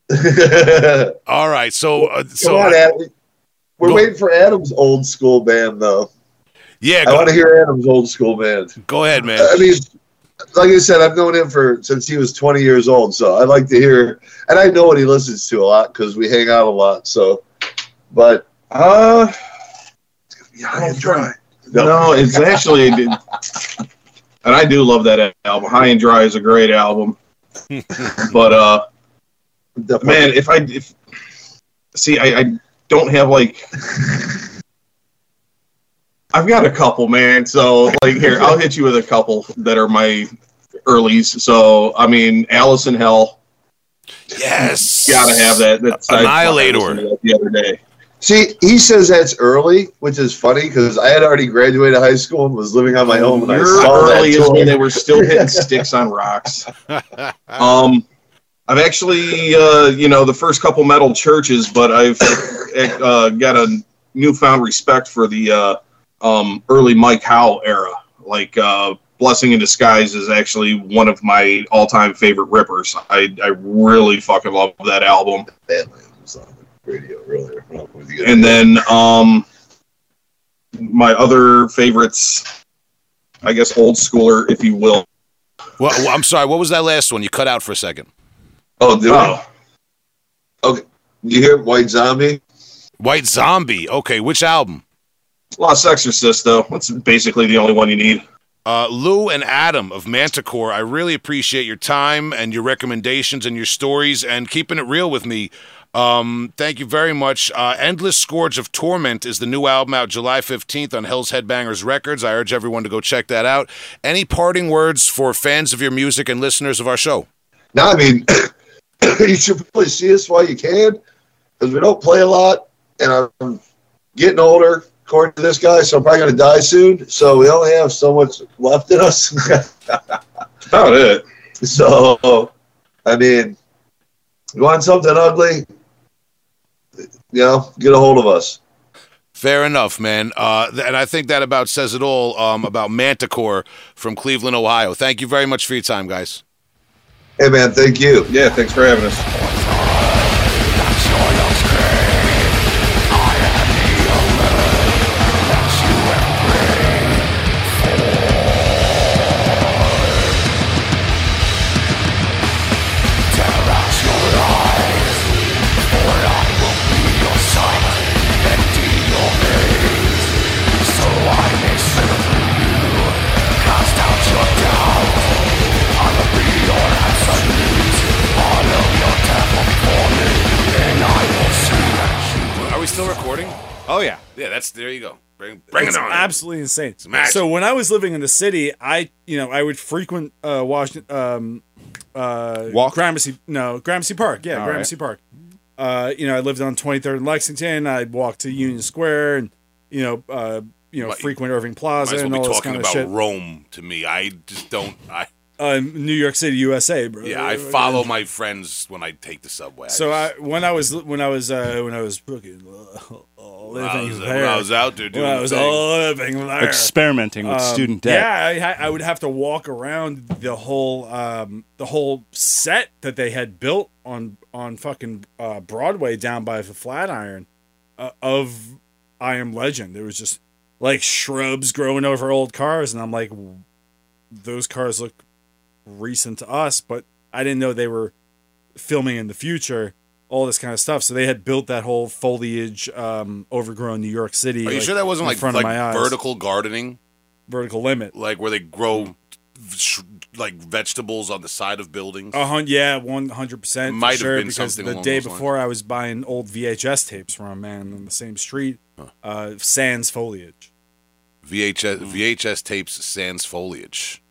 All right. So, uh, so on, Adam. We're Go- waiting for Adam's old school band, though. yeah, I want to hear Adam's old school band. go ahead, man. I mean, like I said, I've known him for since he was 20 years old, so I'd like to hear, and I know what he listens to a lot because we hang out a lot. So, but uh, it's gonna be yeah, I try. no, it's actually, and I do love that album. High and Dry is a great album, but uh, man, if I if see, I, I don't have like. I've got a couple, man. So, like, here, I'll hit you with a couple that are my earlies. So, I mean, Alice in Hell, Yes. gotta have that. That's I- I Annihilator. listened to that the other day. See, he says that's early, which is funny because I had already graduated high school and was living on my own when I Your saw early is tour. when they were still hitting sticks on rocks. Um, I've actually, uh, you know, the first couple metal churches, but I've uh, got a newfound respect for the uh, um, early Mike Howe era. Like uh, Blessing in Disguise is actually one of my all-time favorite rippers. I, I really fucking love that album. Badlands was on the radio earlier. And then um, my other favorites, I guess, old schooler, if you will. Well, well, I'm sorry. What was that last one? You cut out for a second. oh, did Oh, you hear White Zombie? White Zombie. Okay, which album? Lost Exorcist, though. That's basically the only one you need. Uh, Lou and Adam of Manticore, I really appreciate your time and your recommendations and your stories and keeping it real with me. Um, thank you very much. Uh, Endless Scourge of Torment is the new album out July 15th on Hell's Headbangers Records. I urge everyone to go check that out. Any parting words for fans of your music and listeners of our show? No, I mean, you should probably see us while you can because we don't play a lot, and I'm getting older. According to this guy, so I'm probably going to die soon. So we only have so much left in us. About it. so, I mean, you want something ugly? You know, get a hold of us. Fair enough, man. Uh, and I think that about says it all um, about Manticore from Cleveland, Ohio. Thank you very much for your time, guys. Hey, man, thank you. Yeah, thanks for having us. That's there you go. Bring, bring it on. absolutely insane. So when I was living in the city, I you know I would frequent uh, Washington, um, uh, Walk? Gramercy, no Gramercy Park, yeah, All Gramercy Park. Uh, you know, I lived on 23rd in Lexington. I'd walk to Union Square and you know, uh, you know, Might- frequent Irving Might Plaza as well and be all this talking kind of about shit. Rome to me. I just don't. I Uh, New York City, USA, bro. yeah. I follow my friends when I take the subway. So just- I when I was when I was uh, when I was fucking uh, when I living was, there, when I was out there doing when I was thing. living there, Experimenting with Um, student debt. Yeah, I, I would have to walk around the whole um, the whole set that they had built on on fucking uh, Broadway down by the Flatiron uh, of I Am Legend. There was just like shrubs growing over old cars, and I'm like, those cars look recent to us, but I didn't know they were filming in the future. All this kind of stuff. So they had built that whole foliage, um, overgrown New York City. Are you like, sure that wasn't like front like of my eyes. vertical gardening, vertical limit? like where they grow sh- like vegetables on the side of buildings? A hun- yeah, one hundred percent. Might have been because something the day those lines. before I was buying old VHS tapes from a man on the same street. Uh, sans foliage. VHS Mm. VHS tapes sans foliage.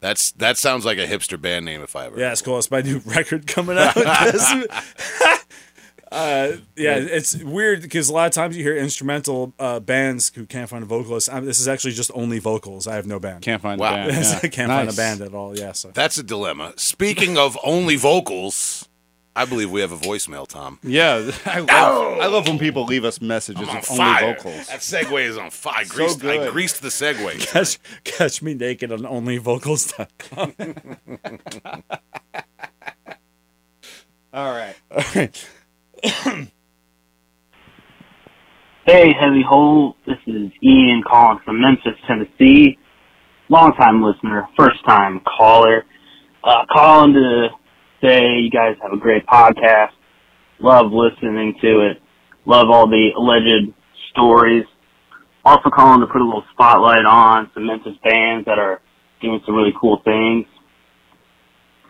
That's that sounds like a hipster band name if I ever. Yeah, it's cool. It's my new record coming out. uh, yeah, it's weird because a lot of times you hear instrumental uh, bands who can't find a vocalist. I this is actually just only vocals. I have no band. Can't find Wow. a band. yeah. Can't find a band at all. Yeah, so That's a dilemma. Speaking of only vocals, I believe we have a voicemail, Tom. Yeah, I love, I love when people leave us messages I'm on of only vocals. That segue is on fire. I greased, I greased the segue. catch catch me naked on onlyvocals.com. All right. All right. Hey, Heavy Hole. This is Ian calling from Memphis, Tennessee. Longtime listener, first time caller. Uh, calling to say you guys have a great podcast. Love listening to it. Love all the alleged stories. Also calling to put a little spotlight on some Memphis bands that are doing some really cool things.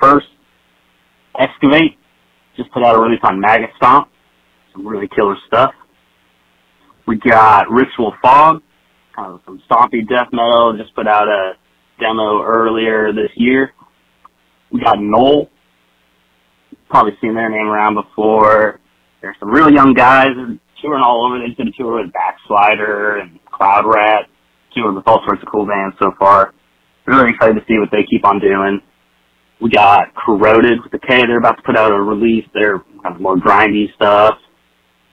First, Excavate just put out a release on Maggot Stomp. Some really killer stuff. We got Ritual Fog, uh, kind of some stompy death metal, just put out a demo earlier this year. We got Knoll, probably seen their name around before. There's some really young guys touring all over. They did a tour with Backslider and Cloud Rat, touring with all sorts of cool bands so far. Really excited to see what they keep on doing. We got Corroded with the K. They're about to put out a release. They're kind of more grindy stuff.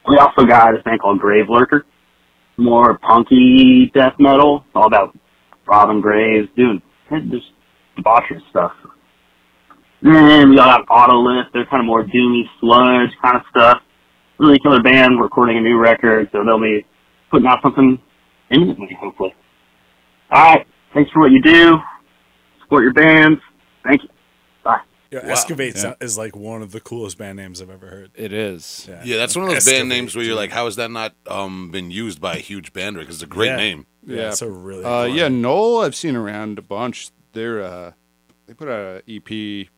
We also got this band called Grave Lurker. More punky death metal. All about Robin Graves. Dude, just debaucherous stuff. Then we got Autolith. They're kind of more doomy sludge kind of stuff. Really killer band recording a new record, so they'll be putting out something imminently, hopefully. Alright, thanks for what you do. Support your bands. Thank you. Bye. Yeah, Wow. Excavate Yeah. is like one of the coolest band names I've ever heard. It is. Yeah, that's one of those Excavate, band names where you're dude. like, how has that not um, been used by a huge band? Because it's a great Yeah. name. Yeah, Yeah. it's a really Uh, yeah, name. Knoll I've seen around a bunch. They're uh, they put out an EP.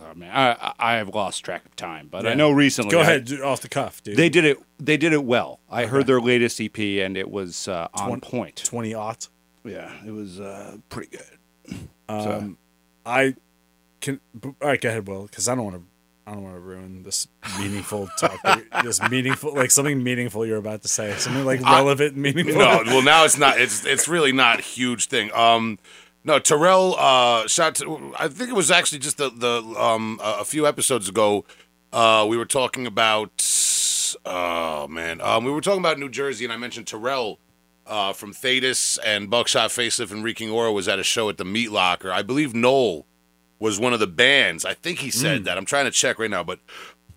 Oh man, I I- I have lost track of time, but I know recently. Go I- ahead, off the cuff, dude. They did it. They did it well. I heard their latest EP, and it was uh, on Twen- point. twenty aught. Yeah, it was uh, pretty good. Um, I can. All right, go ahead, Will, because I don't want to. I don't want to ruin this meaningful talk. this meaningful, like something meaningful you're about to say. Something like relevant, and meaningful. No, well now it's not. It's it's really not a huge thing. Um, no, Terrell. Uh, shot. To, I think it was actually just the the um a, a few episodes ago. Uh, we were talking about. Oh man, um, we were talking about New Jersey, and I mentioned Terrell. Uh, from Thetis and Buckshot Facelift and Reeking Aura was at a show at the Meat Locker. I believe Knoll was one of the bands. I think he said that. I'm trying to check right now, but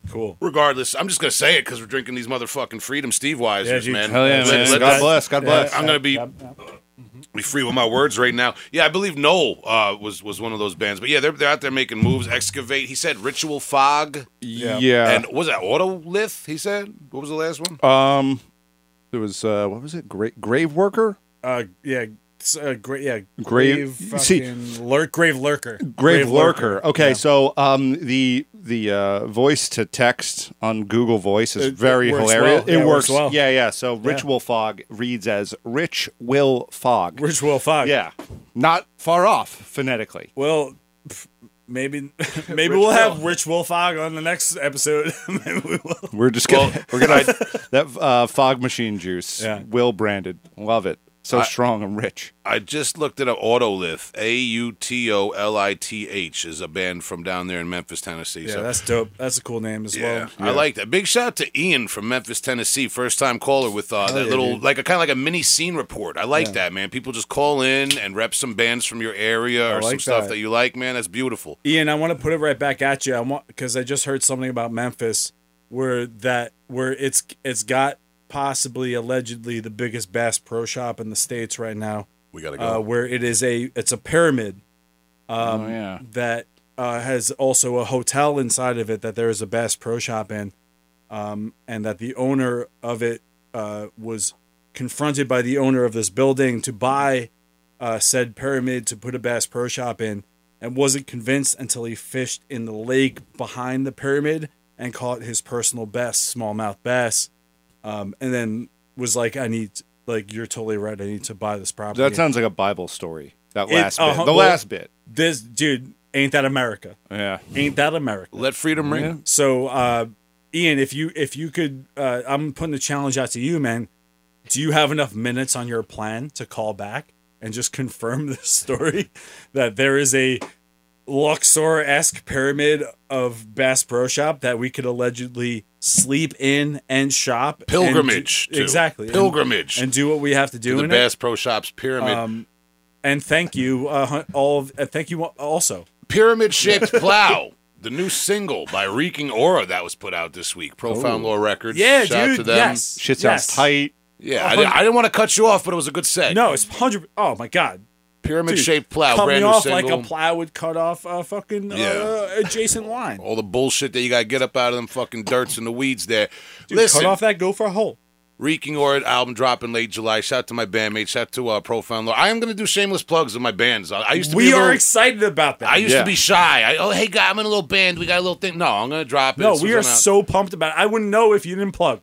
cool. regardless, I'm just gonna say it because we're drinking these motherfucking Freedom Steve Weisers, dude. man. Hell yeah, man! let- God bless. God bless. I'm gonna be Yeah, yeah. Be free with my words right now. Yeah, I believe Knoll uh, was was one of those bands. But yeah, they're they're out there making moves. Excavate. He said Ritual Fog Yeah. yeah. and was that Autolith? He said. What was the last one? um, there was uh, what was it? Gra- grave worker. Uh, yeah. it's a great, yeah, Grave- grave, see- fucking lurk, grave lurker, Grave, Lurker. Okay, Yeah. so um, the the uh, voice to text on Google Voice is It- it very works hilarious. well. Yeah, it it works. well. Yeah, yeah. So Rich Yeah. Will Fogg reads as Rich Will Fog. Rich Will Fog. Yeah, not far off phonetically. Well, maybe maybe we'll have Rich Will Fog on the next episode. maybe we will. We're just gonna we're gonna that uh, fog machine juice. Yeah. Will branded. Love it. So I- strong and rich. I just looked at an Autolith. A U T O L I T H is a band from down there in Memphis, Tennessee. Yeah, so that's dope. That's a cool name as Yeah, well. I like that. Big shout out to Ian from Memphis, Tennessee. First time caller with uh, that yeah, little, dude. like a kind of like a mini scene report. I like Yeah. that, man. People just call in and rep some bands from your area or some like stuff that. that you like, man. That's beautiful. Ian, I want to put it right back at you. I want because I just heard something about Memphis where that where it's it's got possibly allegedly the biggest Bass Pro Shop in the states right now. We gotta uh, go. where it is a it's a pyramid um, Oh, yeah. that uh, has also a hotel inside of it that there is a Bass Pro Shop in, um, and that the owner of it uh, was confronted by the owner of this building to buy uh, said pyramid to put a Bass Pro Shop in, and wasn't convinced until he fished in the lake behind the pyramid and caught his personal best smallmouth bass, um, and then was like, "I need." Like you're totally right. I need to buy this property. That sounds like a Bible story. That last bit. uh-huh, The well- last bit. this dude ain't that America? Yeah. Ain't that America? Let freedom ring. So, uh, Ian, if you if you could, uh, I'm putting the challenge out to you, man. Do you have enough minutes on your plan to call back and just confirm this story that there is a Luxor esque pyramid of Bass Pro Shop that we could allegedly sleep in and shop and do- Pilgrimage. to- exactly Pilgrimage. and, do what we have to do to the in Bass Pro Shops pyramid. Um, and thank you, uh, all of, uh, thank you also. Pyramid shaped plow. The new single by Reeking Aura that was put out this week. Profound Lore Records. Yeah, Shout out dude. to them. Yes, Shit sounds yes. tight. Yeah, I, didn't, I didn't want to cut you off, but it was a good set. No, it's hundred. Oh my god, Pyramid shaped plow, cut brand me new off single. like a plow would cut off a fucking Yeah. uh, adjacent line. All the bullshit that you got to get up out of them fucking dirts and the weeds there. Dude, Listen, cut off that gopher hole. Reeking Aura album dropping late July. Shout out to my bandmates. Shout out to uh, Profound Lore. I am going to do shameless plugs of my bands. I, I used to be We a are little- excited about that. I used Yeah. to be shy. I, oh, hey, guy, I'm in a little band. We got a little thing. No, I'm going to drop it. no, as soon we are I'm so pumped about it. I wouldn't know if you didn't plug,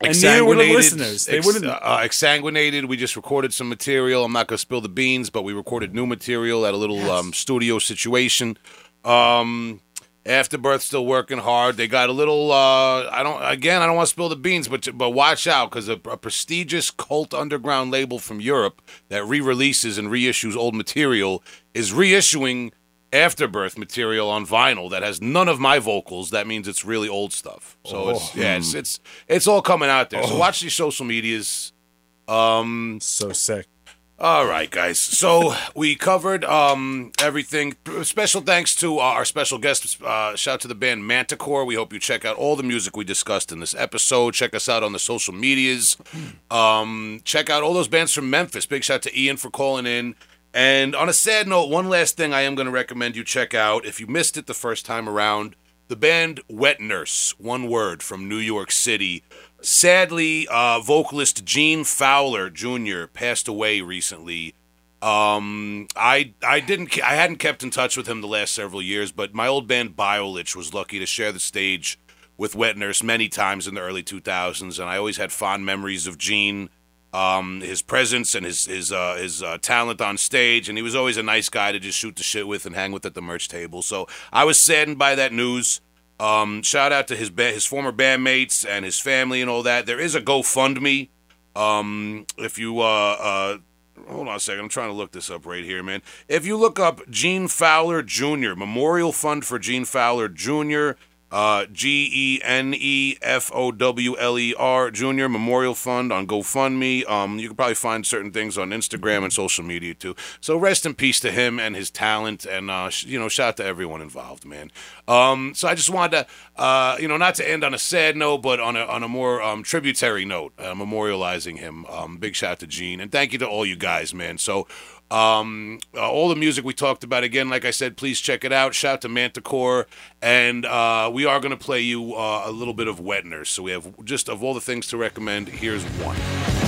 and neither would the listeners. They ex- wouldn't. Uh, exsanguinated. We just recorded some material. I'm not going to spill the beans, but we recorded new material at a little um, studio situation. Um, Afterbirth still working hard. They got a little. Uh, I don't. Again, I don't want to spill the beans, but but watch out because a, a prestigious cult underground label from Europe that re-releases and reissues old material is reissuing Afterbirth material on vinyl that has none of my vocals. That means it's really old stuff. So it's yeah, it's it's it's all coming out there. So watch these social medias. Um, so sick. all right, guys. So we covered um, everything. Special thanks to our special guest. Uh, shout out to the band Manticore. We hope you check out all the music we discussed in this episode. Check us out on the social medias. Um, check out all those bands from Memphis. Big shout out to Ian for calling in. And on a sad note, one last thing I am going to recommend you check out. If you missed it the first time around, the band Wetnurse, one word from New York City. Sadly, uh, vocalist Gene Fowler Jr. passed away recently. Um, I I didn't I hadn't kept in touch with him the last several years, but my old band Biolich was lucky to share the stage with Wetnurse many times in the early 2000s, and I always had fond memories of Gene, um, his presence and his his uh, his uh, talent on stage, and he was always a nice guy to just shoot the shit with and hang with at the merch table. So I was saddened by that news. Um, shout out to his ba- his former bandmates and his family and all that. There is a GoFundMe. Um, if you uh, uh, hold on a second, I'm trying to look this up right here, man. If you look up Gene Fowler Jr. Memorial Fund for Gene Fowler Jr. Uh, G E N E F O W L E R Junior Memorial Fund on GoFundMe. Um, you can probably find certain things on Instagram and social media too. So rest in peace to him and his talent, and uh, sh- you know, shout out to everyone involved, man. Um, so I just wanted to, uh, you know, not to end on a sad note, but on a on a more um, tributary note, uh, memorializing him. Um, big shout out to Gene, and thank you to all you guys, man. So. Um, uh, all the music we talked about again, like I said, please check it out. Shout out to Manticore, and uh, we are going to play you uh, a little bit of Wetnurse. So we have just of all the things to recommend. Here's one.